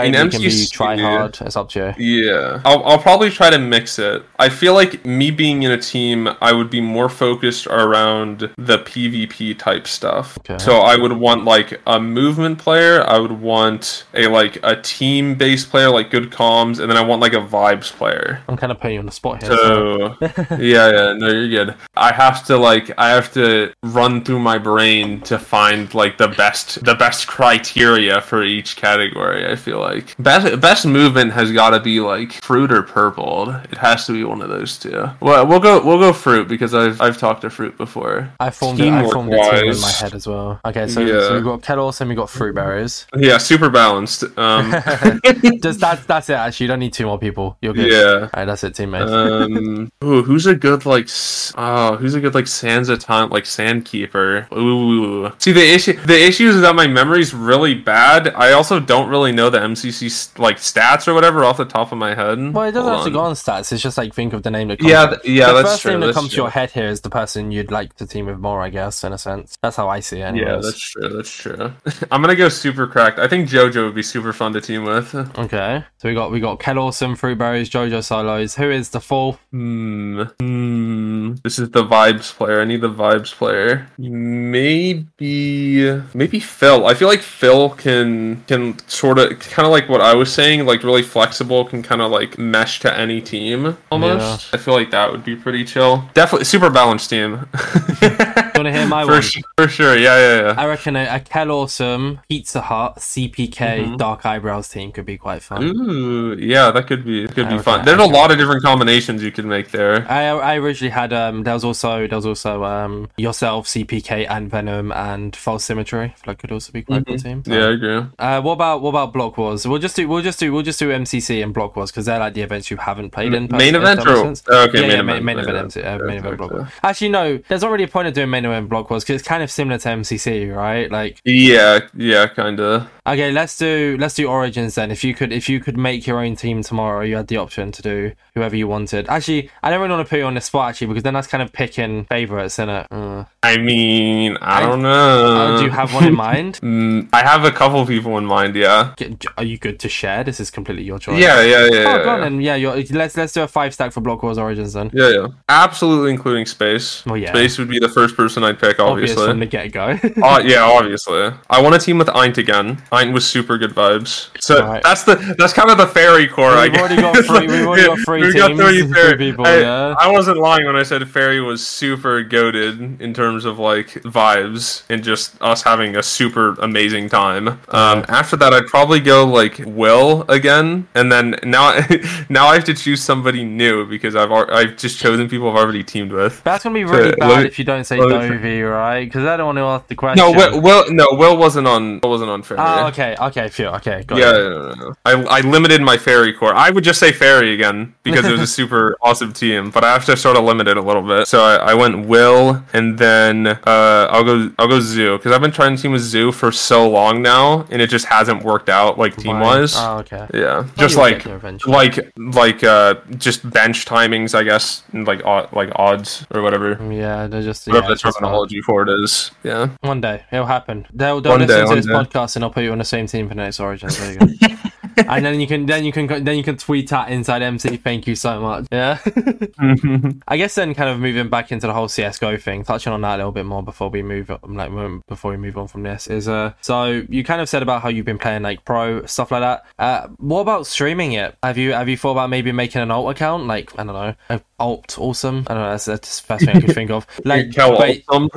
It can so in it can be MCC, try hard. It's up to you. Yeah, I'll, I'll probably try to mix it. I feel like me being in a team, I would be more focused around the PvP type stuff. Okay. So I would want like a movement player. I would want a like a team based player, like good comms, and then I want like a vibes player. I'm kind of putting you on the spot here. so- So yeah, yeah, no, you're good. I have to like I have to run through my brain to find like the best the best criteria for each category. I feel like best best movement has got to be like fruit or purple. It has to be one of those two. Well, we'll go we'll go fruit because I've I've talked to fruit before. I formed it. I Teamwork formed a team in my head as well. Okay, so, Yeah. so we've got Kelos and we've got fruit berries. Yeah, super balanced. Um, Just that's that's it. Actually, you don't need two more people. You're good. yeah. All right, that's it, teammate. um, ooh, who's a good like? Oh, who's a good like Sansa time like Sandkeeper? Ooh, see the issue. The issue is that my memory's really bad. I also don't really know the MCC s- like stats or whatever off the top of my head. Well, it doesn't Hold have to on. go on stats. It's just like think of the name that comes. Yeah, th- yeah, the that's first true. name that that's comes to true. your head here is the person you'd like to team with more, I guess, in a sense. That's how I see it. Anyways. Yeah, that's true. That's true. I'm gonna go super cracked. I think JoJo would be super fun to team with. okay. So we got we got Kel Awesome, Fruit Berries, Jojo Solos. Who is the fourth? Hmm. Hmm. This is the vibes player. I need the vibes player. Maybe. Maybe Phil. I feel like Phil can can sort of kind of like what I was saying, like really flexible, can kind of like mesh to any team almost. I feel like that would be pretty chill. Definitely super balanced team. Want to hear my for, one? su- for sure. Yeah, yeah, yeah. I reckon a, a Kel Awesome, Pizza Hut, CPK, Mm-hmm. Dark Eyebrows team could be quite fun. Ooh, yeah, that could be could be Okay, fun. There's a lot of different combinations you could make there. I I originally had um there was also there was also um yourself, CPK, and Venom and False Symmetry. I feel like could also be quite a cool team. Mm-hmm. Yeah, I agree. Uh, what about what about Block Wars? We'll just do we'll just do we'll just do MCC and Block Wars because they're like the events you haven't played in. Main event or- oh, okay, yeah, main yeah, event, main, event, event. Uh, main event Block. Wars. Actually, no. There's already a point of doing main event Block Wars because it's kind of similar to MCC, right? Like, Yeah, yeah, kind of. Okay, let's do let's do Origins then. If you could if you could make your own team tomorrow, you had the option to do whoever you wanted. Actually, I don't really want to put you on the spot actually because then that's kind of picking favorites, isn't it? Uh, I mean, I I- don't know. uh, do you have one in mind? Mm, I have a couple people in mind. Yeah. Are you good to share? This is completely your choice. Yeah, yeah, yeah. Oh, yeah, yeah. then. Yeah, let's let's do a five stack for Block Wars Origins then. Yeah, yeah. Absolutely including space. Well, yeah. Space would be the first person I'd pick, Obvious obviously. from the get go. Oh yeah, obviously. I want a team with Eint again. Eint was super good vibes. So Alright. that's the that's kind of the fairy core. I We've guess. already got three- we've already got three We've got three people, I, yeah. I wasn't lying when I said fairy was super goaded in terms of like vibes and just us having a super amazing time. Um, after that, I'd probably go like Will again, and then now now I have to choose somebody new because I've I've just chosen people I've already teamed with. That's gonna be really So, bad me- if you don't say Dovi, right? Because I don't want to ask the question. No, Will, Will no Will wasn't on Will wasn't on fairy. Oh, okay, okay, phew, okay, got Yeah, no, no, no. I, I limited my fairy core. I would just say fairy again because it was a super awesome team, but I have to sort of limit it a little bit. So I, I went Will, and then uh, I'll go I'll go Zoo because I've been trying to team with Zoo for so long now, and it just hasn't worked out like team wise. Oh, okay. Yeah, just like get there eventually. like like uh just bench timings, I guess, and like odd, like odds or whatever. Yeah, they're just Whatever yeah, the it's just hard. terminology for it is. Yeah. One day it'll happen. They'll they'll One listen day, to this day. podcast and I'll put you on the same team for next Origins. There you go. and then you can then you can then you can tweet at Inside MC. Thank you so much. Yeah. I guess then kind of moving back into the whole CS:GO thing, touching on that a little bit more before we move like before we move on from this is uh so you kind of said about how you've been playing like pro stuff like that. Uh, what about streaming it? Have you have you thought about maybe making an alt account like I don't know alt awesome? I don't know. That's, that's the first thing I can think of. Like wait, Awesome.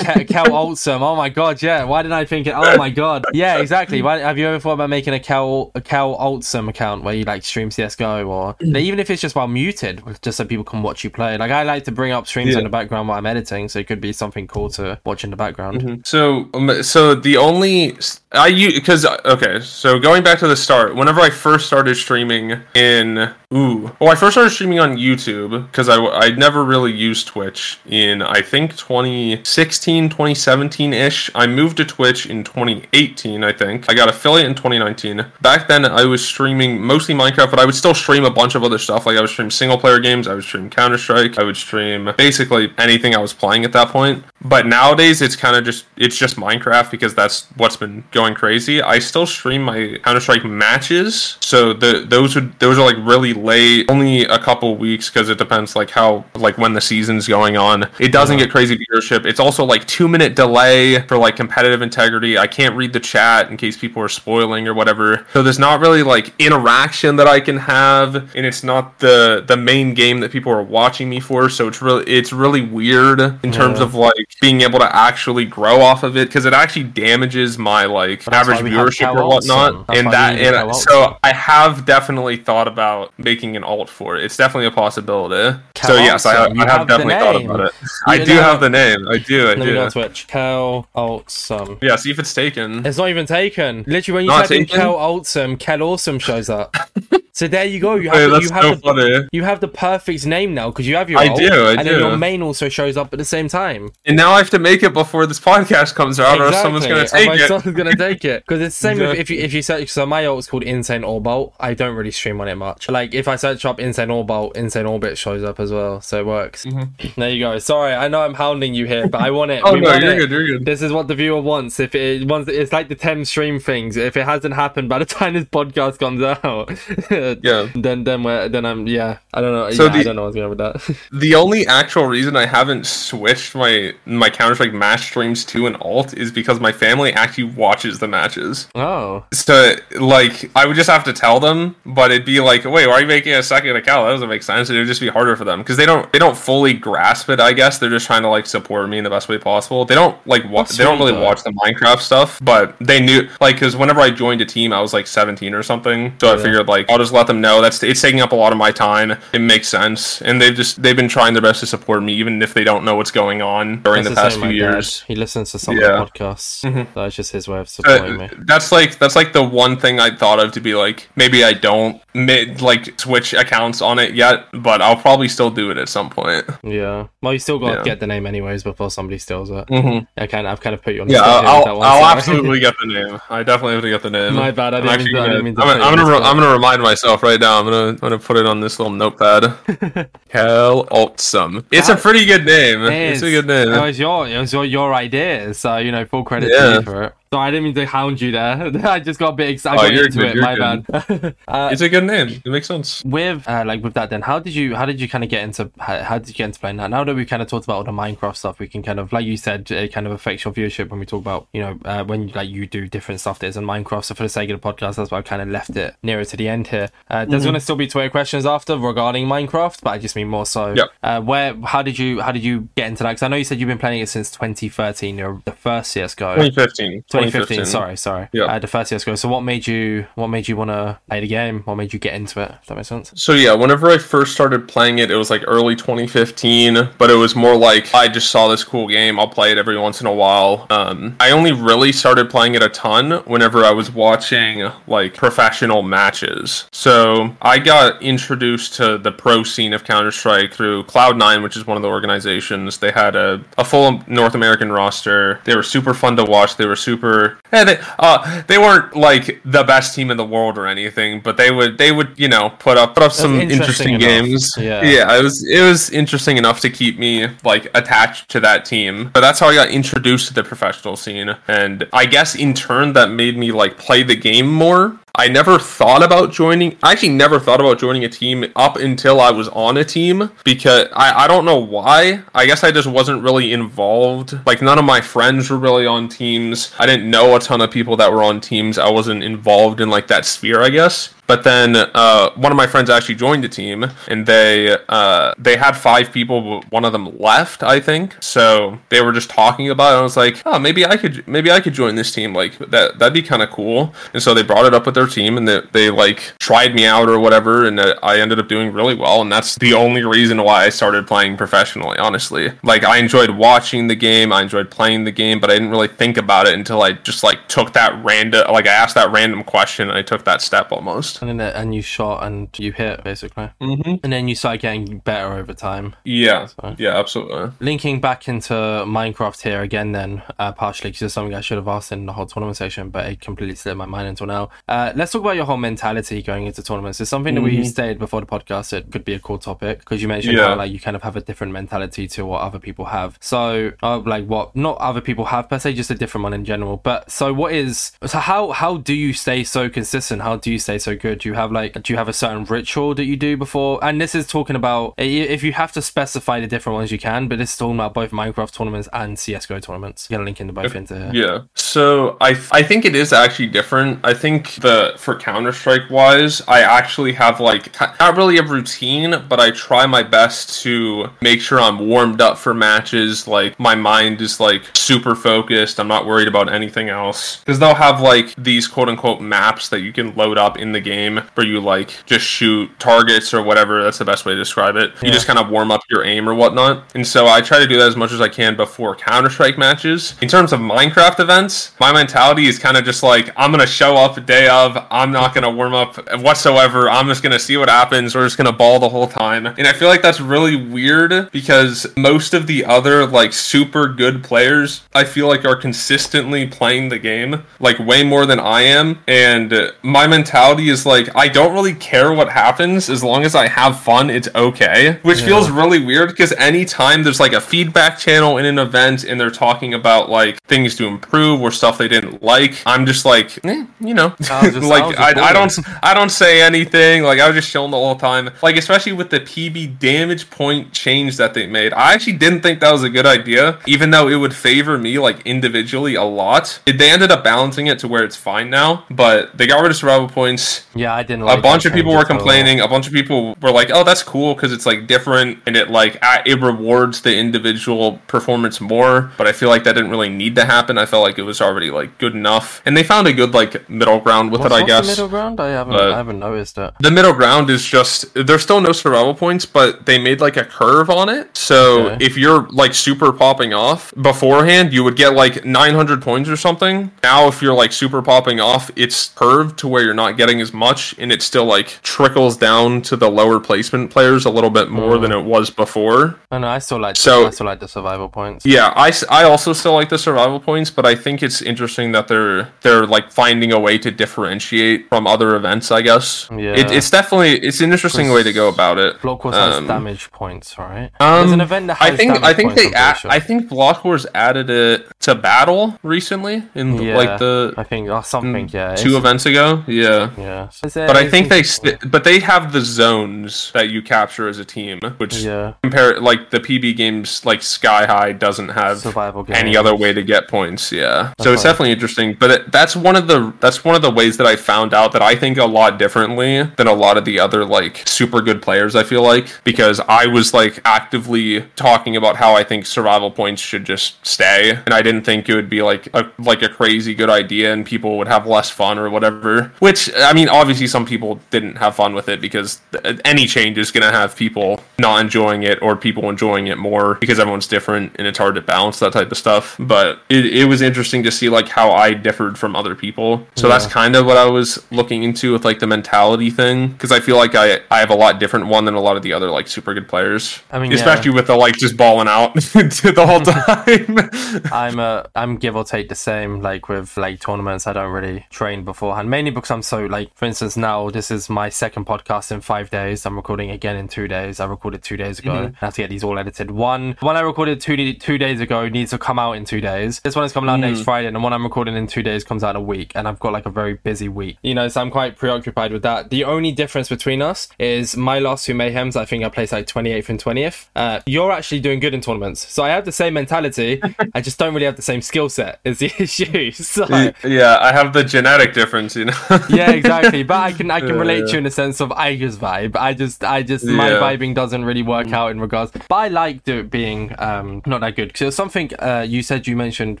Kel awesome. Oh my god, yeah. Why didn't I think it? Oh my god, yeah, exactly. Why have you ever thought about making a Kel a Kel Altsum account where you like stream CS:GO or mm. even if it's just while muted, just so people can watch you play? Like I like to bring up streams Yeah. in the background while I'm editing, so it could be something cool to watch in the background. Mm-hmm. So, um, so the only I use because uh, okay, so going back to the start, whenever I first started streaming in ooh, well, I first started streaming on YouTube because I I never really used Twitch in I think 2016, 2017 ish. I moved to Twitch in 2018, I think. I got affiliate in 2019. Back then, I was streaming mostly Minecraft, but I would still stream a bunch of other stuff. Like I would stream single player games, I would stream Counter Strike, I would stream basically anything I was playing at that point. But nowadays, it's kind of just it's just Minecraft because that's what's been going crazy. I still stream my Counter Strike matches, so the those would those are like really late, only a couple weeks because it depends like how like when the season's going on. It doesn't get crazy viewership. It's also like two minute delay for like competitive integrity. I can't read the chat in case people are spoiling or whatever. So there's not really like interaction that I can have, and it's not the the main game that people are watching me for. So it's really it's really weird in terms Yeah. of like being able to actually grow off of it because it actually damages my like average viewership or whatnot. And that Cal and Altsum. so I have definitely thought about making an alt for it. It's definitely a possibility. Cal so yes, I, I have, have definitely thought about it. You I do know- have the name. I do. I Let me do. on Twitch. Kelaltsome. Yeah, see if it's taken. It's not even taken. Literally, when you Not type in? Kelaltsome, Kel Awesome shows up. so there you go. You have, the, you have so the, you have the perfect name now because you have your I do, I and do. then your main also shows up at the same time. And now I have to make it before this podcast comes out, or someone's gonna take it. Someone's gonna take it because it's the same with, if you if you search. So my alt's called Insane Orbit. I don't really stream on it much. Like if I search up Insane Orbit, Insane Orbit shows up as well, so it works. There you go. Sorry, I know I'm hounding you here, but I want it. Mm-hmm. Oh We no, you're it. good. You're good. This is what the viewer wants. If it wants, it's like the Thames stream things. If it hasn't happened by the time this podcast comes out, Yeah. then then then I'm yeah. I don't know. So yeah, I the- don't know what's going on with that. The only actual reason I haven't switched my my Counter Strike match streams to an alt is because my family actually watches the matches. oh, So like I would just have to tell them, but it'd be like, wait, why are you making a second account? That doesn't make sense. It would just be harder for them because they don't they don't fully grasp it. I guess they're just trying to like support me in the best way possible. They don't like wa- they don't really though. watch the Minecraft stuff, but they knew like because whenever I joined a team, I was like 17 or something. So I figured like I'll just let them know that's it's taking up a lot of my time. It makes sense, and they've just they've been trying their best to support me even if they don't know what's going on during That's the past few my dad. years. He listens to some Yeah. of the podcasts. Mhm. So it's just his way of supporting me. Uh, that's like that's like the one thing I thought of to be like maybe I don't mid like switch accounts on it yet, but I'll probably still do it at some point. Yeah. Well, you still got to Yeah. get the name anyways before somebody steals it. Mm-hmm. I kind of, I've kind of put you on the Yeah, I'll, here with that I'll, I'll absolutely get the name. I definitely have to get the name. My bad, I didn't actually mean I didn't mean I'm, gonna- I'm gonna, re- I'm gonna remind myself right now. I'm gonna, I'm gonna put it on this little notepad. Kelaltsome. It's a pretty good name. It It's a good name. It was your, it was your, your idea. So you know, full credit to you for it. So I didn't mean to hound you there. I just got a bit excited. Oh, you're into good, it. you're My good. bad. uh, It's a good name. It makes sense. with uh, like with that then how did you how did you kind of get into how, how did you get into playing that now that we kind of talked about all the minecraft stuff we can kind of like you said it kind of affects your viewership when we talk about you know uh, when like you do different stuff that is in minecraft so for the sake of the podcast that's why i kind of left it nearer to the end here uh, there's going to still be twitter questions after regarding minecraft but i just mean more so Yep. uh, where how did you how did you get into that because i know you said you've been playing it since 2013 you're the first csgo 2015. 2015 sorry sorry Yeah. uh, the first csgo so what made you what made you want to play the game what made you get into it if that makes sense So yeah, whenever I first started playing it, it was like early 2015, but it was more like I just saw this cool game. I'll play it every once in a while. Um, I only really started playing it a ton whenever I was watching like professional matches. So I got introduced to the pro scene of Counter Strike through Cloud9, which is one of the organizations. They had a, a full North American roster. They were super fun to watch. They were super. Eh, they, uh, they weren't like the best team in the world or anything, but they would they would you know put up put up some interesting interesting, games. Yeah. yeah, it was it was interesting enough to keep me like attached to that team. But that's how I got introduced to the professional scene, and I guess in turn that made me like play the game more. I never thought about joining. I actually never thought about joining a team up until I was on a team because I, I don't know why. I guess I just wasn't really involved. Like none of my friends were really on teams. I didn't know a ton of people that were on teams. I wasn't involved in like that sphere, I guess. But then uh, one of my friends actually joined the team, and they uh, they had five people, but one of them left, I think. So they were just talking about it. I was like, oh, maybe I could maybe I could join this team. Like that that'd be kind of cool. And so they brought it up with their team, and they, they like tried me out or whatever, and I ended up doing really well. And that's the only reason why I started playing professionally. Honestly, like I enjoyed watching the game, I enjoyed playing the game, but I didn't really think about it until I just like took that random like I asked that random question, and I took that step almost. And then and you shot and you hit basically, Mm-hmm. and then you start getting better over time. Yeah, So- yeah, absolutely. Linking back into Minecraft here again, then uh, partially because it's something I should have asked in the whole tournament session, but it completely slipped my mind until now. Uh, let's talk about your whole mentality going into tournaments. It's something that we Mhm. stated before the podcast. It could be a cool topic because you mentioned Yeah. how like you kind of have a different mentality to what other people have. So, uh, like what not other people have per se, just a different one in general. But so, what is so how how do you stay so consistent? How do you stay so good? Do you have like do you have a certain ritual that you do before? And this is talking about if you have to specify the different ones you can, but this is talking about both Minecraft tournaments and CS:GO tournaments. Gonna link into both into here. Yeah. So I I think it is actually different. I think the for Counter Strike wise, I actually have like not really a routine, but I try my best to make sure I'm warmed up for matches. Like my mind is like super focused. I'm not worried about anything else because they'll have like these quote unquote maps that you can load up in the game where you like just shoot targets or whatever. That's the best way to describe it. You Yeah. just kind of warm up your aim or whatnot. And so I try to do that as much as I can before Counter Strike matches. In terms of Minecraft events, my mentality is kind of just like I'm gonna show up day of. I'm not gonna warm up whatsoever. I'm just gonna see what happens. We're just gonna ball the whole time. And I feel like that's really weird because most of the other like super good players, I feel like are consistently playing the game like way more than I am. And my mentality is like I don't really care what happens as long as I have fun. It's okay, which Yeah. feels really weird because anytime there's like a feedback channel in an event and they're talking about like things to improve or stuff they didn't like, I'm just like, eh, you know, just- like just I, I don't I don't say anything. Like I was just chilling the whole time. Like especially with the PB damage point change that they made, I actually didn't think that was a good idea, even though it would favor me like individually a lot. It, they ended up balancing it to where it's fine now, but they got rid of survival points Yeah, I didn't. Like a bunch of people were complaining. A bunch of people were like, "Oh, that's cool because it's like different and it like it rewards the individual performance more." But I feel like that didn't really need to happen. I felt like it was already like good enough, and they found a good like middle ground with What's, it. I what's guess the middle ground? I haven't. But- I haven't noticed it. the middle ground is just there's still no survival points, but they made like a curve on it. So Okay. if you're like super popping off beforehand, you would get like 900 points or something. Now, if you're like super popping off, it's curved to where you're not getting as much, and it still like trickles down to the lower placement players a little bit more Mm. than it was before. I know. I still like. So- I still like the survival points. Yeah, I, I also still like the survival points, but I think it's interesting that they're they're like finding a way to differentiate from other events. I guess. Yeah. It, it's definitely it's an interesting way to go about it. Block Wars has Um, damage points, right? Um, There's an event that has I think damage I think points, they I'm pretty a- sure. I think Block Wars added it to battle recently in yeah, like the I think or something. Yeah, two events ago. Yeah. Yeah, Is there But I think they, st- but they have the zones that you capture as a team, which Yeah, compare like the PB games like Sky High doesn't have survival game. any other way to get points. Yeah, so it's fine. definitely interesting. But it, that's one of the that's one of the ways that I found out that I think a lot differently than a lot of the other like super good players. I feel like because I was like actively talking about how I think survival points should just stay, and I didn't think it would be like a like a crazy good idea and people would have less fun or whatever. Which I mean, obviously some people didn't have fun with it because any change is gonna have people not enjoying it or people enjoying it more because everyone's different and it's hard to balance that type of stuff. But it, it was interesting to see like how I differed from other people. So that's kind of what I was looking into with like the mentality thing because I feel like I I have a lot different one than a lot of the other like super good players. I mean, yeah. especially with the like just balling out the whole time. I'm uh, I'm give or take the same. Like with like tournaments, I don't really train beforehand, mainly because I'm so like, for instance, now this is my second podcast in five days. I'm recording again in two days. I recorded two days ago. Mhm. I have to get these all edited. One one I recorded two two days ago needs to come out in two days. This one is coming out next Mm. Friday, and the one I'm recording in two days comes out in a week. And I've got like a very busy week, you know. So I'm quite preoccupied with that. The only difference between us is my last two mayhems. I think I placed like 28th and 20th. Uh, you're actually doing good in tournaments, so I have the same mentality. I just don't really have the same skill set. Is the issue? So Yeah, I have the genetic difference, you know. yeah, exactly. But I can I can relate yeah. to you in the sense of Iger's vibe. I just I just my vibing doesn't really work out in regards. But I liked it being um not that good because something uh you said you mentioned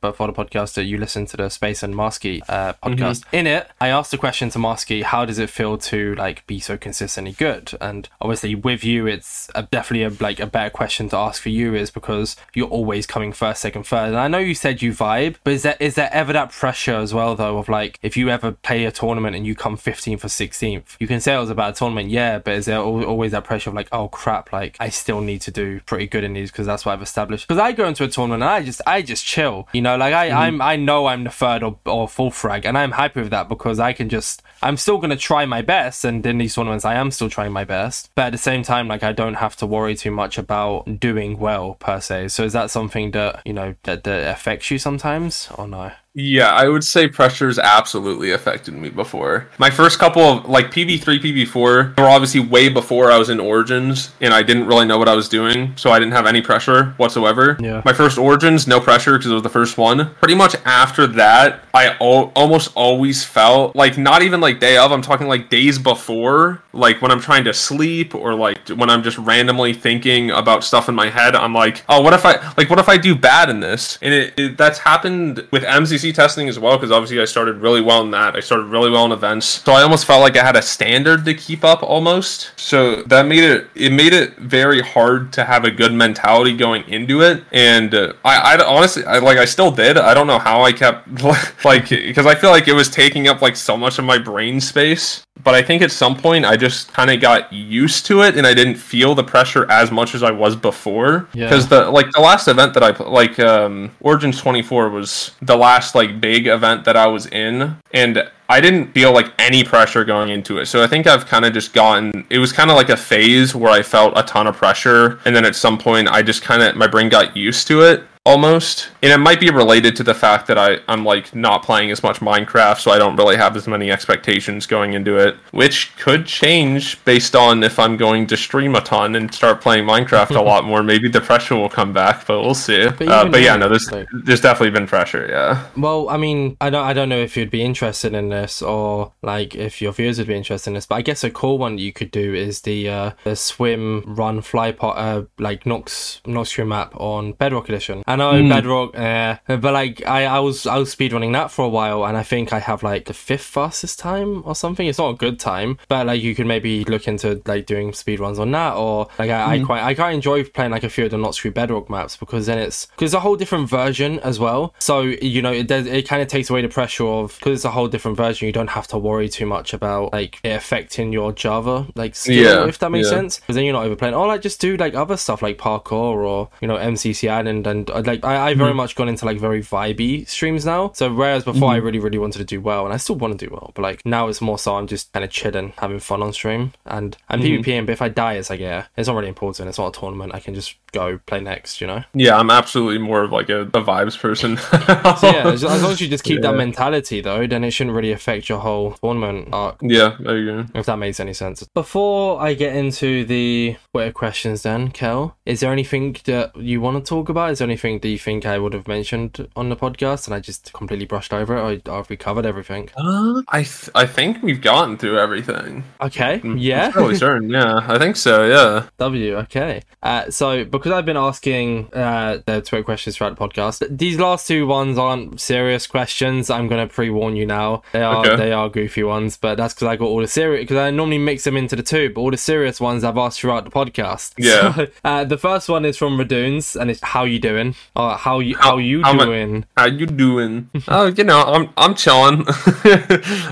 before the podcast that you listened to the Space and Marsky uh podcast. In it, I asked the question to Marsky, how does it feel to like be so consistently good? And obviously with you, it's a, definitely a, like a better question to ask for you is because you're always coming first, second, third. And I know you said you vibe, but is there is there ever that pressure as well though of like if you ever play a tournament and you come 15th or 16th, you can say it was about a tournament, yeah, but is there always that pressure of like, oh crap, like I still need to do pretty good in these because that's what I've established. Because I go into a tournament and I just I just chill, you know, like I mm-hmm. I'm I know I'm the third or, or fourth frag and I'm happy with that because I can just I'm still gonna try my best and in these tournaments I am still trying my best, but at the same time like I don't have to worry too much about doing well per se. So is that something that you know that, that affects you sometimes or no? Yeah, I would say pressure's absolutely affected me before. My first couple of like PB3, PB4 were obviously way before I was in Origins and I didn't really know what I was doing, so I didn't have any pressure whatsoever. Yeah. My first Origins, no pressure because it was the first one. Pretty much after that, I almost always felt like not even like day of, I'm talking like days before, like when I'm trying to sleep or like when I'm just randomly thinking about stuff in my head, I'm like, oh, what if I like what if I do bad in this? And it, it that's happened with Testing as well because obviously I started really well in that. I started really well in events, so I almost felt like I had a standard to keep up almost. So that made it it made it very hard to have a good mentality going into it. And uh, I, I honestly I like I still did. I don't know how I kept like because I feel like it was taking up like so much of my brain space. But I think at some point I just kind of got used to it and I didn't feel the pressure as much as I was before. Yeah. Because the like the last event that I like um Origins 24 was the last like big event that I was in and I didn't feel like any pressure going into it. So I think I've kind of just gotten it was kind of like a phase where I felt a ton of pressure and then at some point I just kind of my brain got used to it almost. And it might be related to the fact that I, i'm like not playing as much minecraft so i don't really have as many expectations going into it which could change based on if i'm going to stream a ton and start playing minecraft a lot more. Maybe the pressure will come back but we'll see. But uh, but yeah no there's like- there's definitely been pressure yeah. Well, I mean, I don't, I don't know if you'd be interested in this or like if your viewers would be interested in this, but I guess a cool one you could do is the uh, the swim, run, fly pot, uh, like Noxcrew map on Bedrock Edition. I know Bedrock, uh, but like I, I was I was speedrunning that for a while, and I think I have like the fifth fastest time or something. It's not a good time, but like you could maybe look into like doing speedruns on that, or like I, I quite I quite enjoy playing like a few of the Noxcrew Bedrock maps because then it's because it's a whole different version as well. So you know it does it kind of takes away the pressure of because it's a whole different version. You don't have to worry too much about like it affecting your Java like skill Yeah, if that makes yeah. sense. Because then you're not overplaying. Or like just do like other stuff like parkour or you know MCC Island and uh, like I I very hmm. much gone into like very vibey streams now. So whereas before I hmm. really really wanted to do well and I still want to do well, but like now it's more so I'm just kind of chilling, having fun on stream and I'm hmm. PvPing. But if I die, it's like yeah, it's not really important. It's not a tournament. I can just go play next. You know. yeah i'm absolutely more of like a, a vibes person So yeah, as, as long as you just keep that mentality though, then it shouldn't really affect your whole tournament arc. yeah I agree. If that makes any sense. Before I get into the Twitter questions, then, Kel, is there anything that you want to talk about? Is there anything that you think I would have mentioned on the podcast and I just completely brushed over it, or have we covered everything? i th- i think we've gotten through everything Okay, I'm yeah. fairly certain yeah i think so yeah W, okay. Uh, so, because I've been asking uh, the Twitter questions throughout the podcast, these last two ones aren't serious questions. I'm going to pre warn you now. They are Okay. they are goofy ones, but that's because I got all the serious, because I normally mix them into the two, but all the serious ones I've asked throughout the podcast. Yeah. So, uh, the first one is from Radoons, and it's how you doing? Or how you how, you how doing? How you doing? oh, you know, I'm I'm chilling.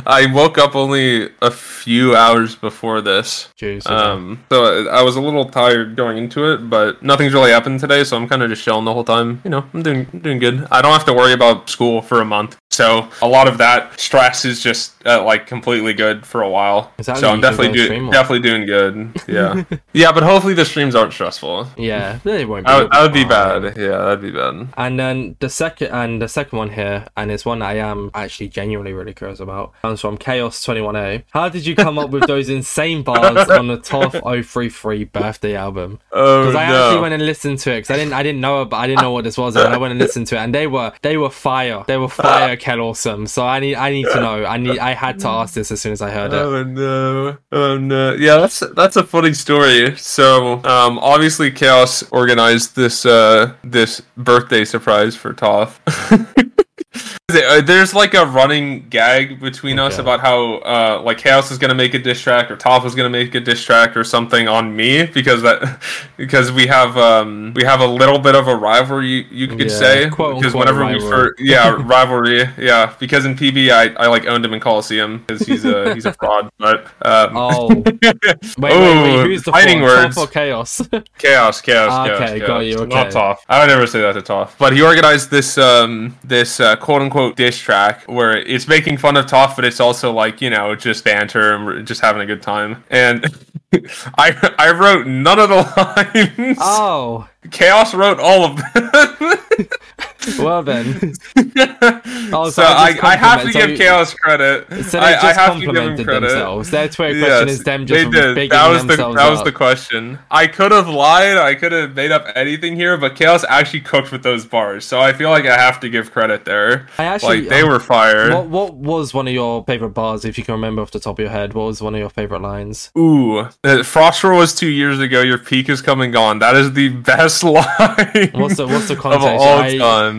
I woke up only a few hours before this. Jeez. Um, so I was a little tired going into it, but nothing's really happened today, so I'm kind of just chilling the whole time. You know, I'm doing I'm doing good. I don't have to worry about school for a month, so a lot of that stress is just uh, like completely good for a while. So I'm definitely doing definitely doing good. Yeah, yeah, but hopefully the streams aren't stressful. Yeah, they won't be. That would, be bad. Yeah, that'd be bad. And then the second and the second one here, and it's one I am actually genuinely really curious about, comes from Chaos Twenty One A. How did you come up with those insane bars on the Toph 033 birthday album? Oh Because I actually went and listened to it because I didn't I didn't know it, but I didn't know what this was, and I went and listened to it, and they were they were fire, they were fire, Kelawesome. So I need I need to know. I need I had to ask this as soon as I heard it. Oh no! Oh no! Yeah, that's that's a funny story. So, um, obviously, Chaos organized this uh this birthday surprise for Toph. Uh, There's like a running gag between us about how uh like Chaos is gonna make a diss track or Toph is gonna make a diss track or something on me because that because we have um we have a little bit of a rivalry you could Yeah, say quote, because unquote whenever we first yeah rivalry yeah because in PB I, I like owned him in Coliseum because he's a he's a fraud but um Oh, wait, wait, wait, who's the fighting fraud? words. Toph or Chaos? Chaos, chaos, Ah, chaos. okay, chaos. got you, okay. Not Toph. I would never say that to Toph. But he organized this, um, this uh, quote unquote diss track where it's making fun of Toph, but it's also like you know just banter and just having a good time. And I, I wrote none of the lines. oh, Chaos wrote all of them. well then. Oh, so I, I I have to so give Chaos credit. So they just I have to give credit. themselves. Their Twitter question is them they just did. bigging That was the that was up. the question. I could have lied. I could have made up anything here, but Chaos actually cooked with those bars. So I feel like I have to give credit there. I actually like they um, were fired. What what was one of your favorite bars, if you can remember off the top of your head? What was one of your favorite lines? Ooh, uh, Frost was two years ago. Your peak is coming gone. That is the best line What's the what's the of context? all I,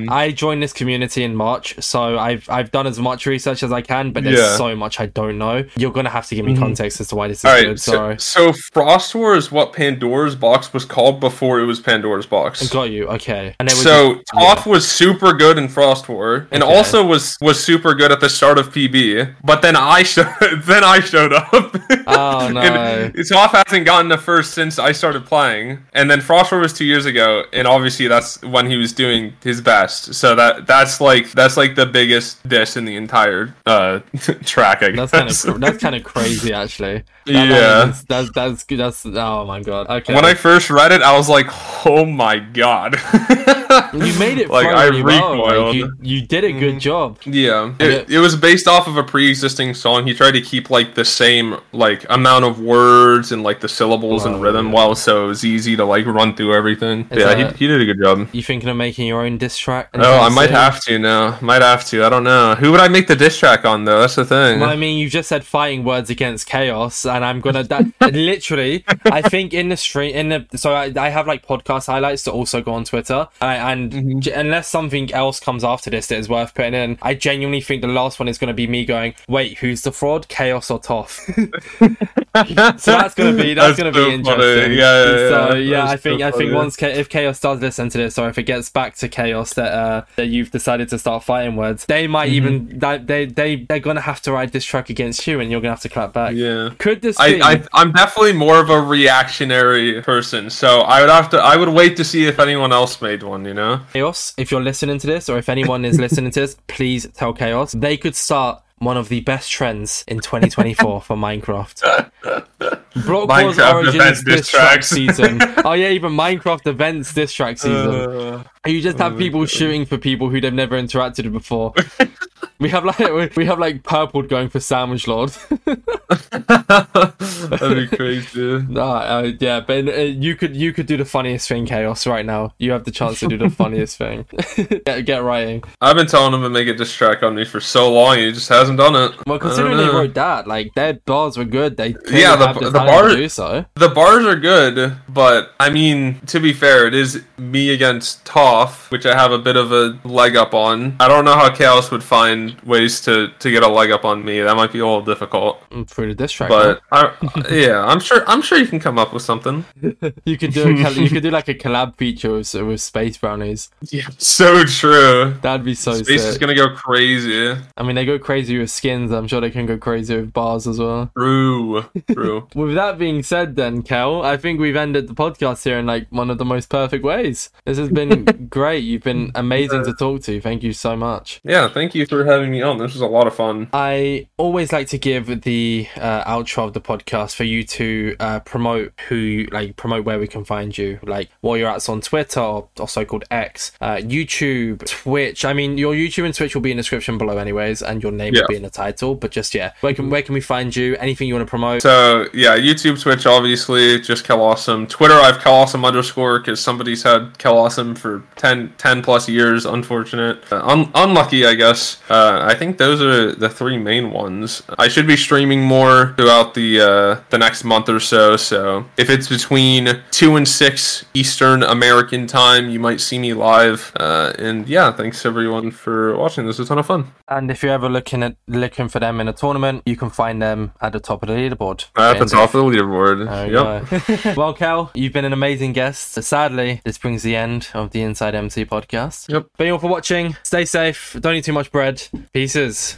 time. I joined this community in March, so I've I've done as much research as I can, but there's Yeah. so much I don't know. You're gonna have to give me mm-hmm. context as to why this is all right, good. so, Sorry. so Frost War is what Pandora's box was called before it was Pandora's box. Got you. Okay. And So just- Toph was super good in Frost War, and Okay. also was was super good at the start of PB. But then I sh- then I showed up. Oh, no. and Toph hasn't gotten a first since I started playing, and then Frost War was two years ago, and obviously that's when he was doing his best. So that that's like that's like the biggest diss in the entire uh track. I guess. That's kind of that's kind of crazy, actually. That Yeah. that's that's good. That's oh my god. Okay. When I first read it, I was like, "Oh my god!" you made it like like, I really. Like, you you did a good mm-hmm. job. Yeah, Yeah. it, it was based off of a pre-existing song. He tried to keep like the same like amount of words and like the syllables Wow. and rhythm, while so it was easy to like run through everything. Is yeah, that- he, he did a good job. You thinking of making your own diss track? Oh, I might soon? have to now. Might have to. I don't know. Who would I make the diss track on though? That's the thing. Well, I mean, you just said fighting words against chaos, and I'm gonna that literally. I think in the stream, in the so I, I have like podcast highlights to also go on Twitter, I, and Mm-hmm. j- unless something else comes after this that is worth putting in, I genuinely think the last one is gonna be me going, "Wait, who's the fraud? Chaos or Toph?" so that's gonna be that's, gonna so be interesting. funny. Yeah, yeah, So yeah. yeah, I think so I think once if Chaos does listen to this, or if it gets back to Chaos that uh, that you've decided to start fighting words, they might Mm-hmm. even that they they they're gonna have to ride this track against you, and you're gonna have to clap back. Yeah. Could this be? I, I I'm definitely more of a reactionary person, so I would have to. I would wait to see if anyone else made one. You know. Chaos, if you're listening to this, or if anyone is listening to this, please tell Chaos they could start one of the best trends in 2024 for Minecraft. Block Wars Minecraft Origins diss track season. Oh yeah, even Minecraft events diss track season. Uh, You just have people shooting for people who they've never interacted with before. we have like we have like purple going for Sandwich Lord. that'd be crazy. Nah, uh, yeah, but uh, you could you could do the funniest thing, Chaos, right now. You have the chance to do the funniest thing. get, get writing. I've been telling him to make a diss track on me for so long, he just hasn't done it. Well, considering they wrote that, like their bars were good. They Yeah, the- the, the talent bar- do so. The bars are good, but I mean, to be fair, it is me against Toph, which I have a bit of a leg up on. I don't know how Chaos would find ways to, to get a leg up on me. That might be a little difficult. for the diss track, But but I, yeah, I'm sure. I'm sure you can come up with something. you could do a, you could do like a collab feature with, with space brownies. Yeah, so true. That'd be so. Space sick. is gonna go crazy. I mean, they go crazy with skins. I'm sure they can go crazy with bars as well. True. True. with that being said, then Kel, I think we've ended the podcast here in like one of the most perfect ways. This has been great. You've been amazing to talk to. Thank you so much. Yeah, thank you for having me on. This was a lot of fun. I always like to give the uh, outro of the podcast for you to uh, promote who, like, promote where we can find you, like what you're at on Twitter, or so-called X, uh, YouTube, Twitch. I mean, your YouTube and Twitch will be in the description below, anyways, and your name Yeah. will be in the title. But just yeah, where can where can we find you? Anything you want to promote? So yeah, YouTube, Twitch, obviously, just Kelawesome. Twitter, I've Kelawesome underscore because somebody's had Kelawesome for 10, 10 plus years. Unfortunate, uh, un- unlucky, I guess. Uh, I think those are the three main ones. I should be streaming more throughout the uh, the next month or so. So if it's between two and six Eastern American time, you might see me live. Uh, and yeah, thanks everyone for watching. This was a ton of fun. And if you're ever looking at looking for them in a tournament, you can find them at the top of the leaderboard. At the top of the leaderboard. Yep. well, Cal, you've been an amazing guest. Sadly, this brings the end of the Inside MC podcast. Yep. Thank you all for watching. Stay safe. Don't eat too much bread. Pieces.